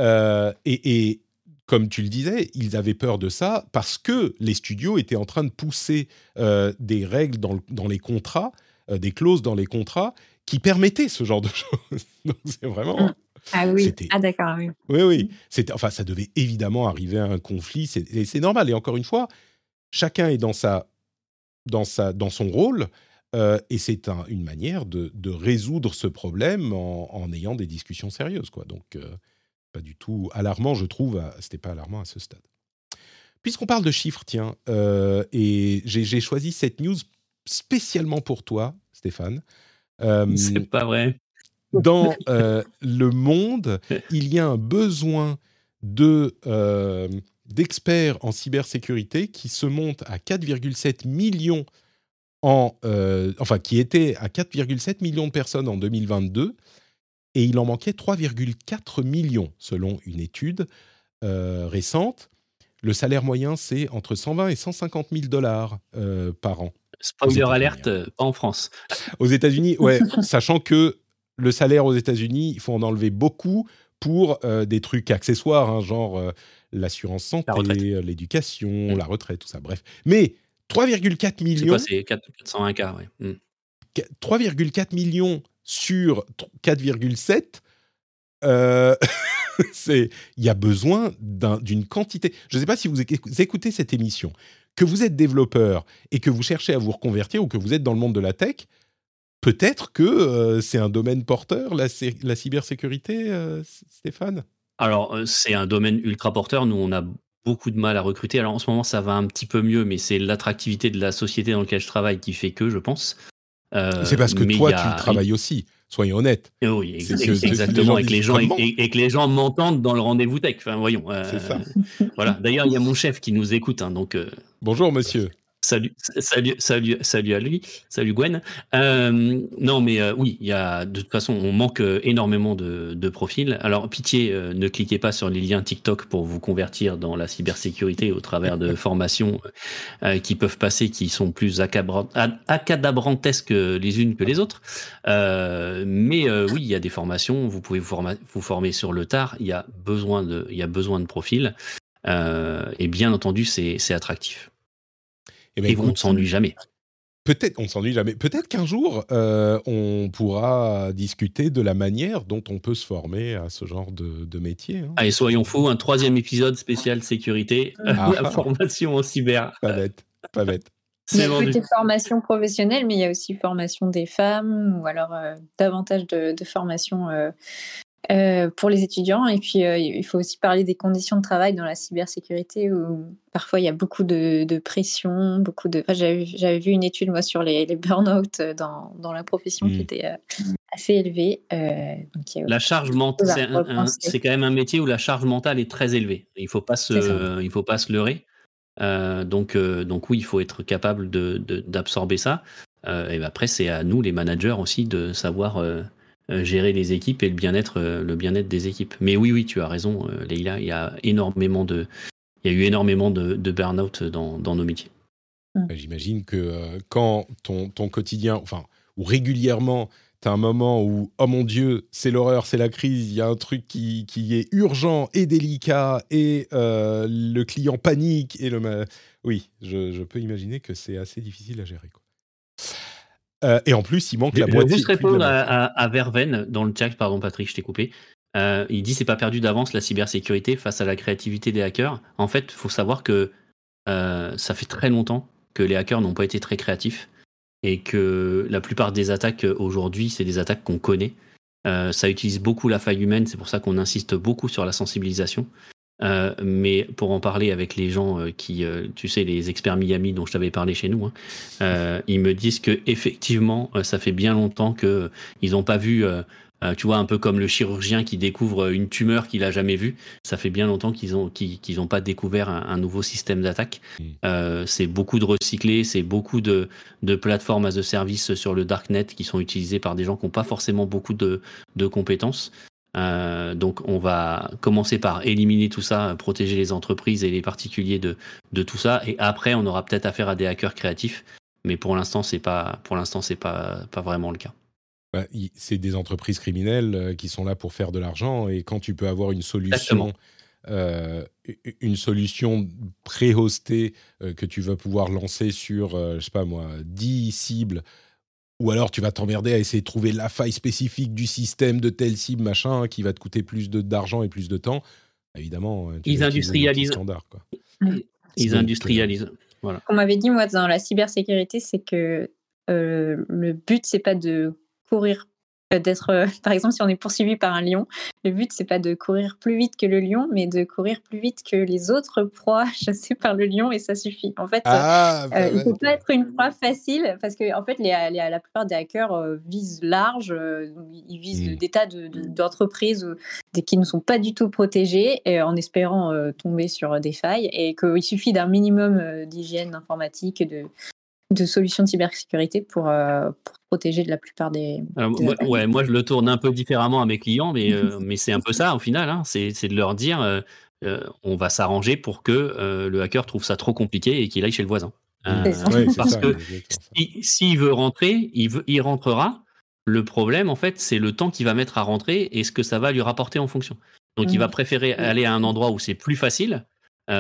Euh, et, et, comme tu le disais, ils avaient peur de ça parce que les studios étaient en train de pousser euh, des règles dans, dans les contrats, euh, des clauses dans les contrats qui permettaient ce genre de [LAUGHS] choses. Donc, c'est vraiment. Ah oui. Ah d'accord. Oui. Oui, oui. C'était. Enfin, ça devait évidemment arriver à un conflit. C'est, c'est normal. Et encore une fois, chacun est dans sa, dans sa, dans son rôle. Euh, et c'est un, une manière de, de, résoudre ce problème en, en, ayant des discussions sérieuses. Quoi. Donc, euh, pas du tout alarmant, je trouve. C'était pas alarmant à ce stade. Puisqu'on parle de chiffres, tiens, euh, et j'ai choisi cette news spécialement pour toi, Stéphane. c'est pas vrai. Dans le monde, il y a un besoin de d'experts en cybersécurité qui se monte à 4,7 millions en, euh, enfin, qui était à 4,7 millions de personnes en 2022, et il en manquait 3,4 millions selon une étude euh, récente. Le salaire moyen, c'est entre 120 et 150 000 dollars euh, par an. Spoiler alerte, pas en France. Aux États-Unis, ouais, [LAUGHS] sachant que le salaire aux États-Unis, il faut en enlever beaucoup pour des trucs accessoires, hein, genre l'assurance santé, l'éducation, mmh. la retraite, tout ça. Bref. Mais 3,4 millions. C'est 401 k ouais. Mmh. 3,4 millions sur 4,7. Euh, [LAUGHS] il y a besoin d'une quantité. Je ne sais pas si vous écoutez cette émission, que vous êtes développeur et que vous cherchez à vous reconvertir ou que vous êtes dans le monde de la tech, peut-être que euh, c'est un domaine porteur, la, la cybersécurité, euh, Stéphane? Alors, c'est un domaine ultra porteur. Nous, on a beaucoup de mal à recruter. Alors, en ce moment, ça va un petit peu mieux, mais c'est l'attractivité de la société dans laquelle je travaille qui fait que, je pense. c'est parce que toi, tu travailles aussi. Soyons honnêtes. Oui, exactement. Et que les gens, et, et, que les gens m'entendent dans le rendez-vous tech. Enfin, voyons. c'est ça. voilà. D'ailleurs, il y a mon chef qui nous écoute. Hein, donc. Bonjour, monsieur. Salut, salut, salut, salut à lui, salut Gwen. Euh, non, mais euh, oui, il y a de toute façon, on manque euh, énormément de, de profils. Alors, pitié, euh, ne cliquez pas sur les liens TikTok pour vous convertir dans la cybersécurité au travers de [LAUGHS] formations qui peuvent passer, qui sont plus accadabrantesques les unes que les autres. mais oui, il y a des formations. Vous pouvez vous former sur le tard. Il y a besoin de, il y a besoin de profils. et bien entendu, c'est attractif. Eh ben, et on ne s'ennuie jamais. Peut-être, on s'ennuie jamais. Peut-être qu'un jour, euh, on pourra discuter de la manière dont on peut se former à ce genre de, de métier. Hein. Allez, soyons fous, un troisième épisode spécial sécurité, ah. la formation en cyber. Pas bête, pas bête. Il y a des formations professionnelles, mais il y a aussi formation des femmes, ou alors euh, davantage de, de formation euh, euh, pour les étudiants. Et puis, euh, il faut aussi parler des conditions de travail dans la cybersécurité où parfois il y a beaucoup de, de pression, beaucoup de. Enfin, J'avais vu une étude moi sur les, les burn-out dans, dans, la profession mmh. qui était euh, assez élevée. Euh, donc, la charge mentale, c'est quand même un métier où la charge mentale est très élevée. Il faut pas se, il faut pas se leurrer. Euh, donc, donc oui, il faut être capable d'absorber de, de, ça. et ben après, c'est à nous, les managers aussi, de savoir euh, gérer les équipes et le bien-être euh, le bien-être des équipes. Mais oui, oui, tu as raison, euh, Leïla, il y a énormément de il y a eu énormément de, de burn-out dans, dans, nos métiers. Mmh. Bah, j'imagine que quand ton, ton, quotidien, enfin, ou régulièrement, tu as un moment où, oh mon Dieu, c'est l'horreur, c'est la crise, il y a un truc qui, qui, est urgent et délicat, et euh, le client panique, et le... Oui, je, je peux imaginer que c'est assez difficile à gérer. Quoi. Euh, et en plus, il manque la boîte. Je vais juste répondre à, à, à, Verven dans le chat. Pardon, Patrick, je t'ai coupé. Euh, il dit c'est pas perdu d'avance la cybersécurité face à la créativité des hackers. En fait, il faut savoir que euh, ça fait très longtemps que les hackers n'ont pas été très créatifs et que la plupart des attaques aujourd'hui, c'est des attaques qu'on connaît. ça utilise beaucoup la faille humaine, c'est pour ça qu'on insiste beaucoup sur la sensibilisation. Euh, mais pour en parler avec les gens euh, qui, euh, tu sais, les experts Miami dont je t'avais parlé chez nous, hein, ils me disent que effectivement, ça fait bien longtemps que ils n'ont pas vu. tu vois, un peu comme le chirurgien qui découvre une tumeur qu'il a jamais vue. Ça fait bien longtemps qu'ils ont qu'ils n'ont pas découvert un, nouveau système d'attaque. Mm. c'est beaucoup de recyclés, c'est beaucoup de, de plateformes as a service sur le darknet qui sont utilisées par des gens qui n'ont pas forcément beaucoup de, de compétences. Euh, donc on va commencer par éliminer tout ça, protéger les entreprises et les particuliers de, de tout ça, et après on aura peut-être affaire à des hackers créatifs, mais pour l'instant c'est pas pour l'instant c'est pas pas vraiment le cas. c'est des entreprises criminelles euh, qui sont là pour faire de l'argent, et quand tu peux avoir une solution. Euh, une solution pré-hostée que tu vas pouvoir lancer sur, je sais pas moi, 10 cibles ou alors tu vas t'emmerder à essayer de trouver la faille spécifique du système de telle cible, machin, qui va te coûter plus d'argent et plus de temps. Évidemment, tu ils industrialisent. Standard, quoi. Ils industrialisent. Voilà. On m'avait dit, moi, dans la cybersécurité, c'est que euh, le but, c'est pas de courir euh, d'être, euh, [LAUGHS] par exemple, si on est poursuivi par un lion, le but c'est pas de courir plus vite que le lion, mais de courir plus vite que les autres proies [LAUGHS] chassées par le lion et ça suffit. En fait, ah, bah il ne faut pas être une proie facile parce que en fait, les, la plupart des hackers visent large, ils visent mmh. des tas d'entreprises qui ne sont pas du tout protégées et, en espérant tomber sur des failles et qu'il suffit d'un minimum d'hygiène informatique, de, de solutions de cybersécurité pour, euh, pour protéger de la plupart des. moi, ouais, moi, je le tourne un peu différemment à mes clients, mais, euh, mais c'est un peu ça au final. Hein, c'est de leur dire euh, on va s'arranger pour que le hacker trouve ça trop compliqué et qu'il aille chez le voisin. parce que s'il veut rentrer, il, veut, il rentrera. Le problème, en fait, c'est le temps qu'il va mettre à rentrer et ce que ça va lui rapporter en fonction. Donc, il va préférer aller à un endroit où c'est plus facile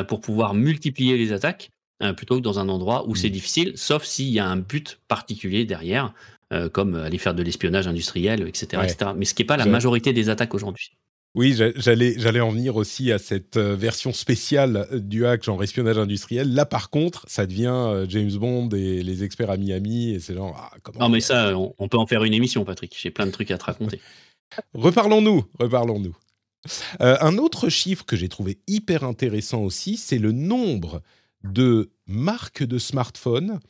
pour pouvoir multiplier les attaques euh, plutôt que dans un endroit où c'est mmh. difficile, sauf s'il y a un but particulier derrière, euh, comme aller faire de l'espionnage industriel, etc., etc. Mais ce qui n'est pas la majorité des attaques aujourd'hui. Oui, j'allais, j'allais en venir aussi à cette euh, version spéciale du hack, genre espionnage industriel. Là, par contre, ça devient James Bond et les experts à Miami, et c'est genre. Ah, non, mais ça, on, peut en faire une émission, Patrick. J'ai plein de trucs à te raconter. [LAUGHS] reparlons-nous, reparlons-nous. un autre chiffre que j'ai trouvé hyper intéressant aussi, c'est le nombre de marques de smartphones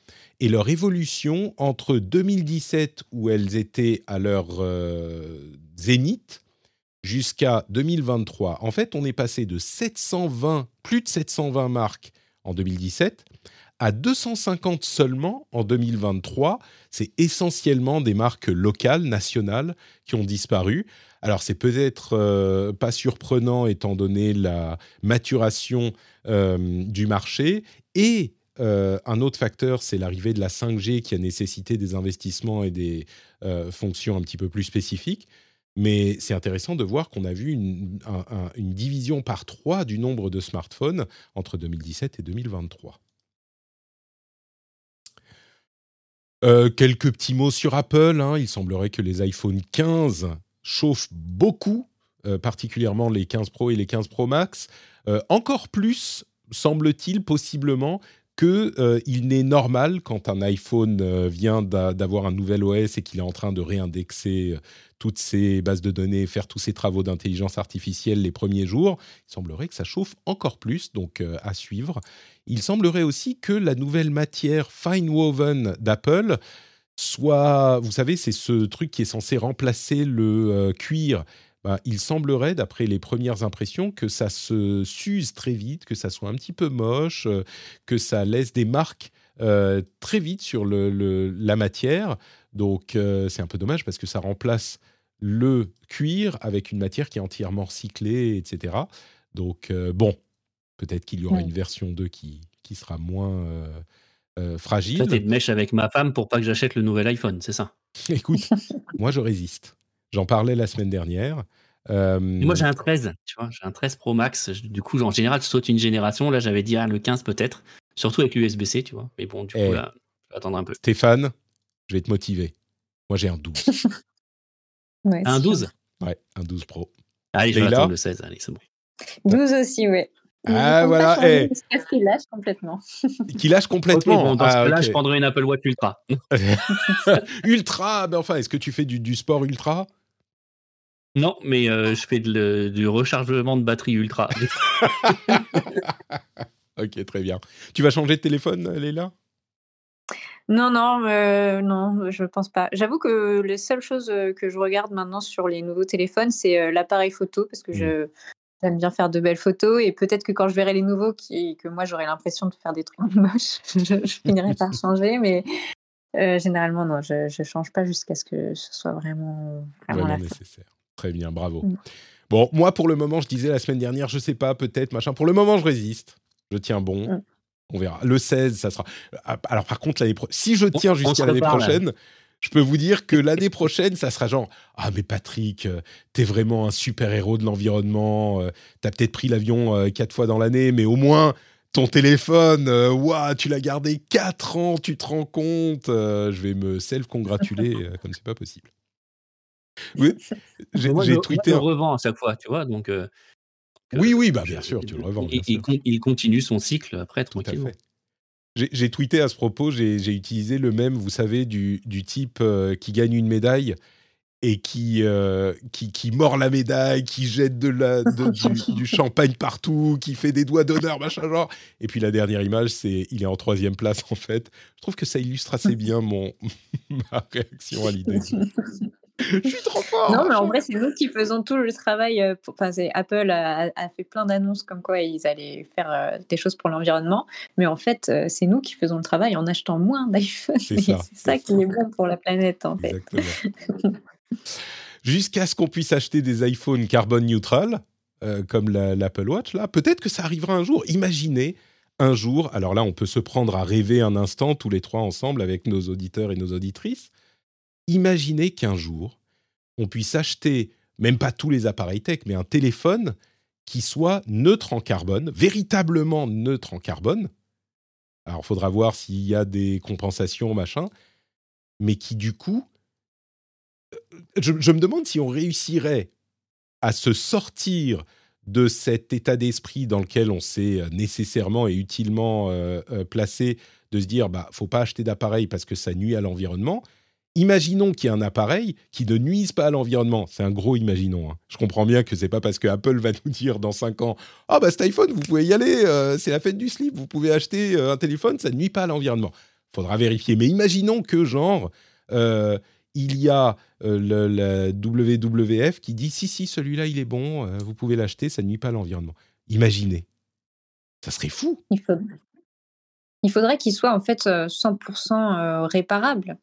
et leur évolution entre 2017 où elles étaient à leur euh, zénith jusqu'à 2023. En fait, on est passé de 720, plus de 720 marques en 2017 à 250 seulement en 2023. C'est essentiellement des marques locales, nationales, qui ont disparu. Alors c'est peut-être euh, pas surprenant étant donné la maturation euh, du marché et euh, un autre facteur, c'est l'arrivée de la 5G qui a nécessité des investissements et des fonctions un petit peu plus spécifiques. Mais c'est intéressant de voir qu'on a vu une, division par trois du nombre de smartphones entre 2017 et 2023. quelques petits mots sur Apple. Hein. Il semblerait que les iPhone 15 chauffe beaucoup, euh, particulièrement les 15 Pro et les 15 Pro Max, euh, encore plus, semble-t-il, possiblement, qu'il euh, n'est normal quand un iPhone vient d'avoir un nouvel OS et qu'il est en train de réindexer toutes ses bases de données, faire tous ses travaux d'intelligence artificielle les premiers jours. Il semblerait que ça chauffe encore plus, donc à suivre. Il semblerait aussi que la nouvelle matière fine woven d'Apple soit, vous savez, c'est ce truc qui est censé remplacer le euh, cuir. Bah, il semblerait, d'après les premières impressions, que ça se s'use très vite, que ça soit un petit peu moche, euh, que ça laisse des marques euh, très vite sur le, la matière. Donc c'est un peu dommage parce que ça remplace le cuir avec une matière qui est entièrement recyclée, etc. Donc bon, peut-être qu'il y aura une version 2 qui, qui sera moins euh, fragile. Tu de mèche avec ma femme pour pas que j'achète le nouvel iPhone, c'est ça? [LAUGHS] Écoute, moi je résiste. J'en parlais la semaine dernière. Euh, moi j'ai un 13, tu vois, j'ai un 13 Pro Max. Du coup, en général, je saute une génération. Là, j'avais dit ah, le 15 peut-être, surtout avec l'USB-C, tu vois. Mais bon, du coup, eh, là, je vais attendre un peu. Stéphane, je vais te motiver. Moi j'ai un 12. [LAUGHS] un 12 Ouais, un 12 Pro. Allez, je vais attendre le 16, allez, c'est bon. 12 aussi, ouais. Ah voilà, eh. Qu'il lâche complètement. [LAUGHS] Qui lâche complètement. dans ce ah, cas-là, je prendrai une Apple Watch Ultra. [LAUGHS] [LAUGHS] ultra, ben enfin, est-ce que tu fais du, du sport ultra? Non, mais euh, je fais de du rechargement de batterie ultra. Ok, très bien. Tu vas changer de téléphone, Léla Non, non, euh, non, je pense pas. J'avoue que les seules choses euh, que je regarde maintenant sur les nouveaux téléphones, c'est euh, l'appareil photo parce que je j'aime bien faire de belles photos et peut-être que quand je verrai les nouveaux, qui, que moi j'aurai l'impression de faire des trucs [LAUGHS] moches, je, je finirai par changer. Mais euh, généralement, non, je, je change pas jusqu'à ce que ce soit vraiment, vraiment la nécessaire. Très bien, bravo. Mm. Bon, moi, pour le moment, je disais la semaine dernière, je sais pas, peut-être, machin. Pour le moment, je résiste. Je tiens bon. Mm. On verra. Le 16, ça sera. Ah, Alors, par contre, l'année pro- si je tiens jusqu'à l'année prochaine, je peux vous dire que l'année prochaine, ça sera genre Ah, mais Patrick, euh, t'es vraiment un super-héros de l'environnement. euh, T'as peut-être pris l'avion euh, quatre fois dans l'année, mais au moins. Ton téléphone, ouah, tu l'as gardé 4 ans, tu te rends compte euh, Je vais me self-congratuler euh, comme c'est pas possible. Oui, j'ai Moi, moi, tweeté. je un- le revends à chaque fois, tu vois. Donc, euh, Oui, oui, bah bien sûr, tu le revends. il, il continue son cycle après Tout à tranquillement. fait. J'ai tweeté à ce propos, j'ai j'ai utilisé le même, vous savez, du, du type euh, qui gagne une médaille et qui, euh, qui, qui mord la médaille, qui jette de la, de- du, [LAUGHS] du champagne partout, qui fait des doigts d'honneur, machin genre. Et puis la dernière image, c'est il est en troisième place en fait. Je trouve que ça illustre assez bien mon [LAUGHS] ma réaction à l'idée. [LAUGHS] [LAUGHS] Je suis trop fort. Non, mais en vrai, c'est nous qui faisons tout le travail. euh, pour- Enfin, c'est- Apple a, a fait plein d'annonces comme quoi ils allaient faire euh, des choses pour l'environnement. Mais en fait, euh, c'est nous qui faisons le travail en achetant moins d'iPhone. C'est ça, qui est bon pour la planète, en fait. Jusqu'à ce qu'on puisse acheter des iPhones carbone neutral, euh, comme la- l'Apple Watch, là, peut-être que ça arrivera un jour. Imaginez un jour, alors là, on peut se prendre à rêver un instant, tous les trois ensemble, avec nos auditeurs et nos auditrices. Imaginez qu'un jour, on puisse acheter, même pas tous les appareils tech, mais un téléphone qui soit neutre en carbone, véritablement neutre en carbone. Alors, il faudra voir s'il y a des compensations, machin, mais qui, du coup, je, je me demande si on réussirait à se sortir de cet état d'esprit dans lequel on s'est euh, nécessairement et utilement euh, euh, placé, de se dire bah faut pas acheter d'appareil parce que ça nuit à l'environnement. Imaginons qu'il y ait un appareil qui ne nuise pas à l'environnement. C'est un gros imaginons. hein. Je comprends bien que c'est pas parce que Apple va nous dire dans 5 ans ah bah cet iPhone vous pouvez y aller, euh, c'est la fête du slip, vous pouvez acheter euh, un téléphone, ça ne nuit pas à l'environnement. Faudra vérifier. Mais imaginons que genre euh, il y a le, la WWF qui dit si si celui-là il est bon, vous pouvez l'acheter, ça ne nuit pas à l'environnement. Imaginez, ça serait fou. Il, faudrait qu'il soit en fait euh, 100% euh, réparable.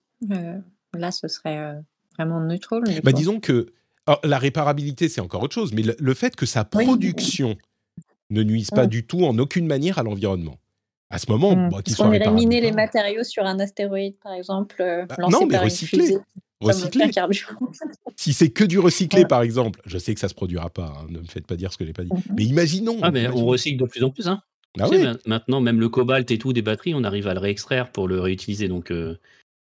Là, ce serait euh, vraiment neutral. Bah disons que alors, la réparabilité c'est encore autre chose, mais le, le fait que sa Oui. production ne nuise pas Mm. du tout en aucune manière à l'environnement. À ce moment, Mm. bah, qu'il soit réparable miner les matériaux sur un astéroïde, par exemple, euh, Bah, lancé non, mais par une recycler. fusée. [LAUGHS] Si c'est que du recyclé, Ouais. par exemple, je sais que ça se produira pas. hein, ne me faites pas dire ce que j'ai pas dit. Mhm. Mais imaginons. Ah, mais on recycle de plus en plus. Hein. Ah sais, ma- maintenant, même le cobalt et tout des batteries, on arrive à le réextraire pour le réutiliser. Donc, euh,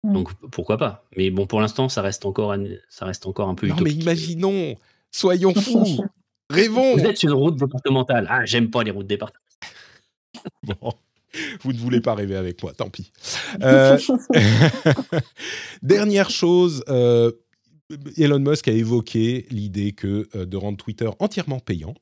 Mm. donc pourquoi pas Mais bon, pour l'instant, ça reste encore, un- ça reste encore un peu Non, mais imaginons. Soyons fous. [LAUGHS] Rêvons. Vous êtes sur une route départementale. Ah, j'aime pas les routes départementales. [LAUGHS] Bon, vous ne voulez pas rêver avec moi, tant pis. Euh, [LAUGHS] dernière chose, euh, Elon Musk a évoqué l'idée que euh, de rendre Twitter entièrement payant.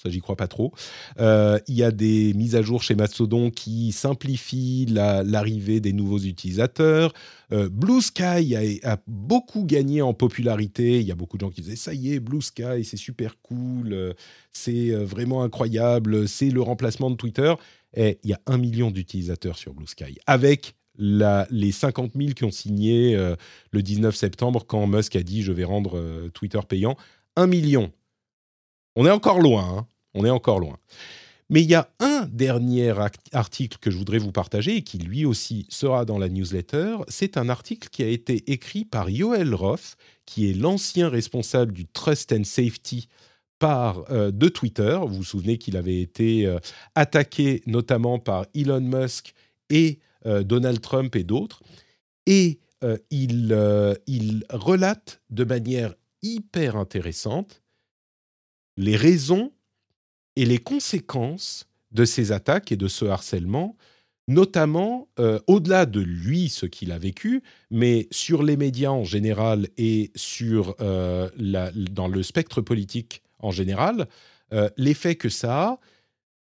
Ça j'y crois pas trop. Euh, il y a des mises à jour chez Mastodon qui simplifient la- l'arrivée des nouveaux utilisateurs. Euh, Blue Sky a, beaucoup gagné en popularité. Il y a beaucoup de gens qui disaient ça y est, Blue Sky, c'est super cool, euh, c'est euh, vraiment incroyable, c'est le remplacement de Twitter. Et il y a un million d'utilisateurs sur Blue Sky, avec les 50 000 qui ont signé le 19 septembre quand Musk a dit je vais rendre Twitter payant. Un million. On est encore loin, hein. on est encore loin. Mais il y a un dernier article que je voudrais vous partager et qui lui aussi sera dans la newsletter. C'est un article qui a été écrit par Yoel Roth, qui est l'ancien responsable du Trust and Safety par, euh, de Twitter. Vous vous souvenez qu'il avait été euh, attaqué notamment par Elon Musk et euh, Donald Trump et d'autres. Et il relate de manière hyper intéressante les raisons et les conséquences de ces attaques et de ce harcèlement notamment euh, au-delà de lui, ce qu'il a vécu, mais sur les médias en général et sur, euh, dans le spectre politique en général, euh, l'effet que ça a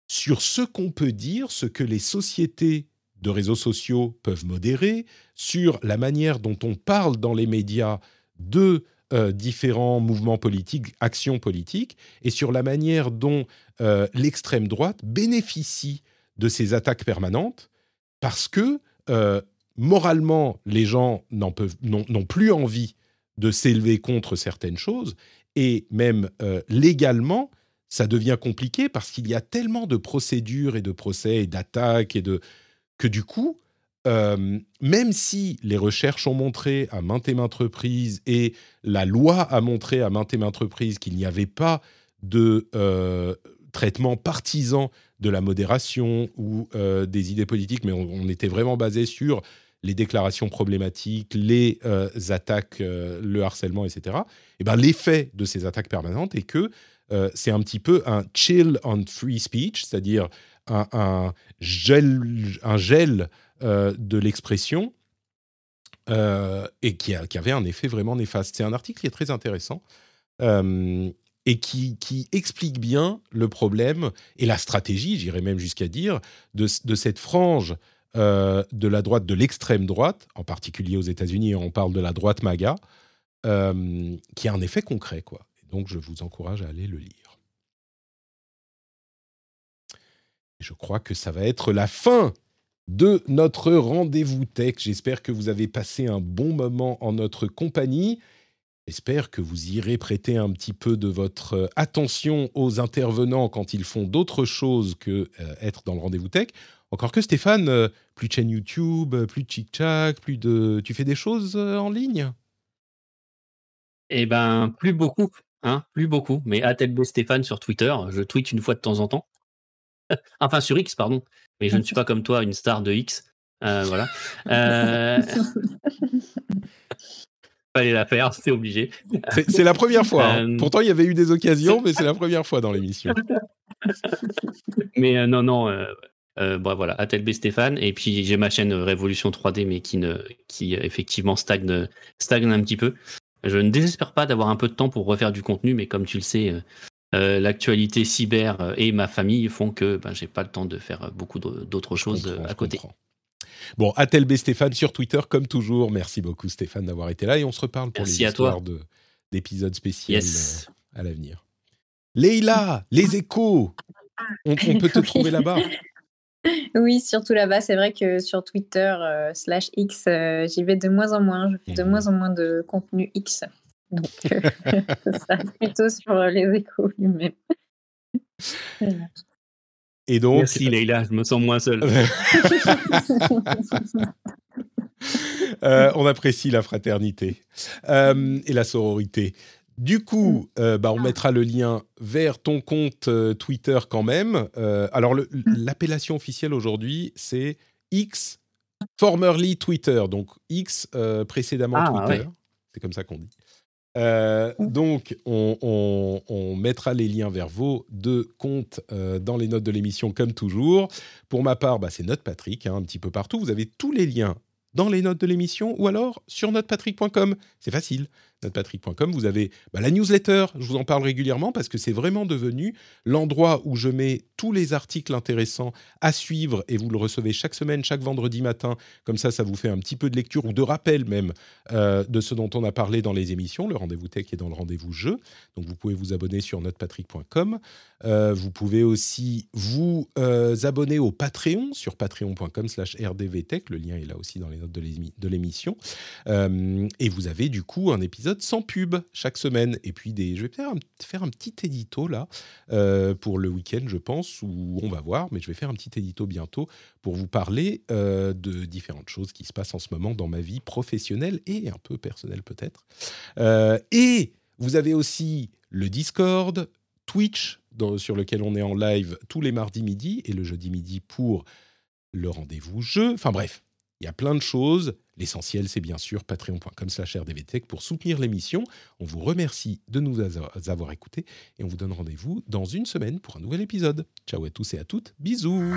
sur ce qu'on peut dire, ce que les sociétés de réseaux sociaux peuvent modérer, sur la manière dont on parle dans les médias de différents mouvements politiques, actions politiques, et sur la manière dont l'extrême droite bénéficie de ces attaques permanentes parce que euh, moralement, les gens n'ont plus envie de s'élever contre certaines choses et même euh, légalement, ça devient compliqué parce qu'il y a tellement de procédures et de procès et d'attaques et de que du coup, euh, même si les recherches ont montré à maintes et maintes reprises et la loi a montré à maintes et maintes reprises qu'il n'y avait pas de traitement partisan de la modération ou euh, des idées politiques, mais on, était vraiment basé sur les déclarations problématiques, les euh, attaques, euh, le harcèlement, etc. Et ben l'effet de ces attaques permanentes est que c'est un petit peu un chill on free speech, c'est-à-dire un, gel, un gel de l'expression et qui, qui, avait un effet vraiment néfaste. C'est un article qui est très intéressant et qui, explique bien le problème et la stratégie, j'irais même jusqu'à dire, de, cette frange euh, de la droite, de l'extrême droite, en particulier aux États-Unis, on parle de la droite MAGA, euh, qui a un effet concret. Quoi. donc, je vous encourage à aller le lire. je crois que ça va être la fin de notre rendez-vous tech. J'espère que vous avez passé un bon moment en notre compagnie. J'espère que vous irez prêter un petit peu de votre euh, attention aux intervenants quand ils font d'autres choses que euh, être dans le rendez-vous tech. Encore que Stéphane, euh, plus de chaîne YouTube, plus de chic-chac, plus de... Tu fais des choses en ligne? Eh ben, plus beaucoup, hein, plus beaucoup. Mais ATLB Stéphane sur Twitter, je tweete une fois de temps en temps. [LAUGHS] enfin, sur X, pardon. Mais je ne suis pas comme toi, une star de X. voilà. [LAUGHS] fallait la faire, c'est obligé. C'est la première fois. Hein. Euh, Pourtant, il y avait eu des occasions, mais c'est la première fois dans l'émission. [LAUGHS] mais euh, non, non. Euh, bon, voilà, Atelb Stéphane. Et puis j'ai ma chaîne Révolution 3D, mais qui, ne, qui effectivement stagne, stagne un petit peu. Je ne désespère pas d'avoir un peu de temps pour refaire du contenu, mais comme tu le sais, l'actualité cyber et ma famille font que ben, j'ai pas le temps de faire beaucoup d'autres choses à côté. Bon, B Stéphane sur Twitter, comme toujours. Merci beaucoup, Stéphane, d'avoir été là. Et on se reparle pour les histoires d'épisodes spéciaux euh, à l'avenir. Leïla, les échos on, peut te [LAUGHS] trouver là-bas Oui, surtout là-bas. C'est vrai que sur Twitter euh, slash X, euh, j'y vais de moins en moins. Je fais de mhm. moins en moins de contenu X. Donc, [LAUGHS] ça plutôt sur les échos lui-même. [LAUGHS] Et donc, Merci Leïla, je me sens moins seul. [LAUGHS] Euh, on apprécie la fraternité euh, et la sororité. Du coup, euh, bah, on mettra le lien vers ton compte Twitter quand même. alors, l'appellation officielle aujourd'hui, c'est X, formerly Twitter. Donc, X précédemment ah, Twitter. C'est comme ça qu'on dit. Euh, donc, on, mettra les liens vers vos deux comptes euh, dans les notes de l'émission, comme toujours. Pour ma part, bah, c'est Note Patrick, hein, un petit peu partout. Vous avez tous les liens dans les notes de l'émission ou alors sur notepatrick.com. C'est facile notrepatrick.com. Vous avez bah, la newsletter, je vous en parle régulièrement parce que c'est vraiment devenu l'endroit où je mets tous les articles intéressants à suivre et vous le recevez chaque semaine, chaque vendredi matin. Comme ça, ça vous fait un petit peu de lecture ou de rappel même euh, de ce dont on a parlé dans les émissions. Le rendez-vous tech est dans le rendez-vous jeu. Donc vous pouvez vous abonner sur notrepatrick.com. Euh, vous pouvez aussi vous euh, abonner au Patreon sur patreon.com slash rdvtech. Le lien est là aussi dans les notes de l'émission. et vous avez du coup un épisode sans pub chaque semaine. Et puis, des, je vais faire un, faire un petit édito là euh, pour le week-end, je pense, où on va voir, mais je vais faire un petit édito bientôt pour vous parler euh, de différentes choses qui se passent en ce moment dans ma vie professionnelle et un peu personnelle peut-être. Euh, et vous avez aussi le Discord, Twitch, sur lequel on est en live tous les mardis midi et le jeudi midi pour le rendez-vous jeu. Enfin bref, il y a plein de choses. L'essentiel, c'est bien sûr patreon.com slash rdvtech pour soutenir l'émission. On vous remercie de nous avoir écoutés et on vous donne rendez-vous dans une semaine pour un nouvel épisode. Ciao à tous et à toutes. Bisous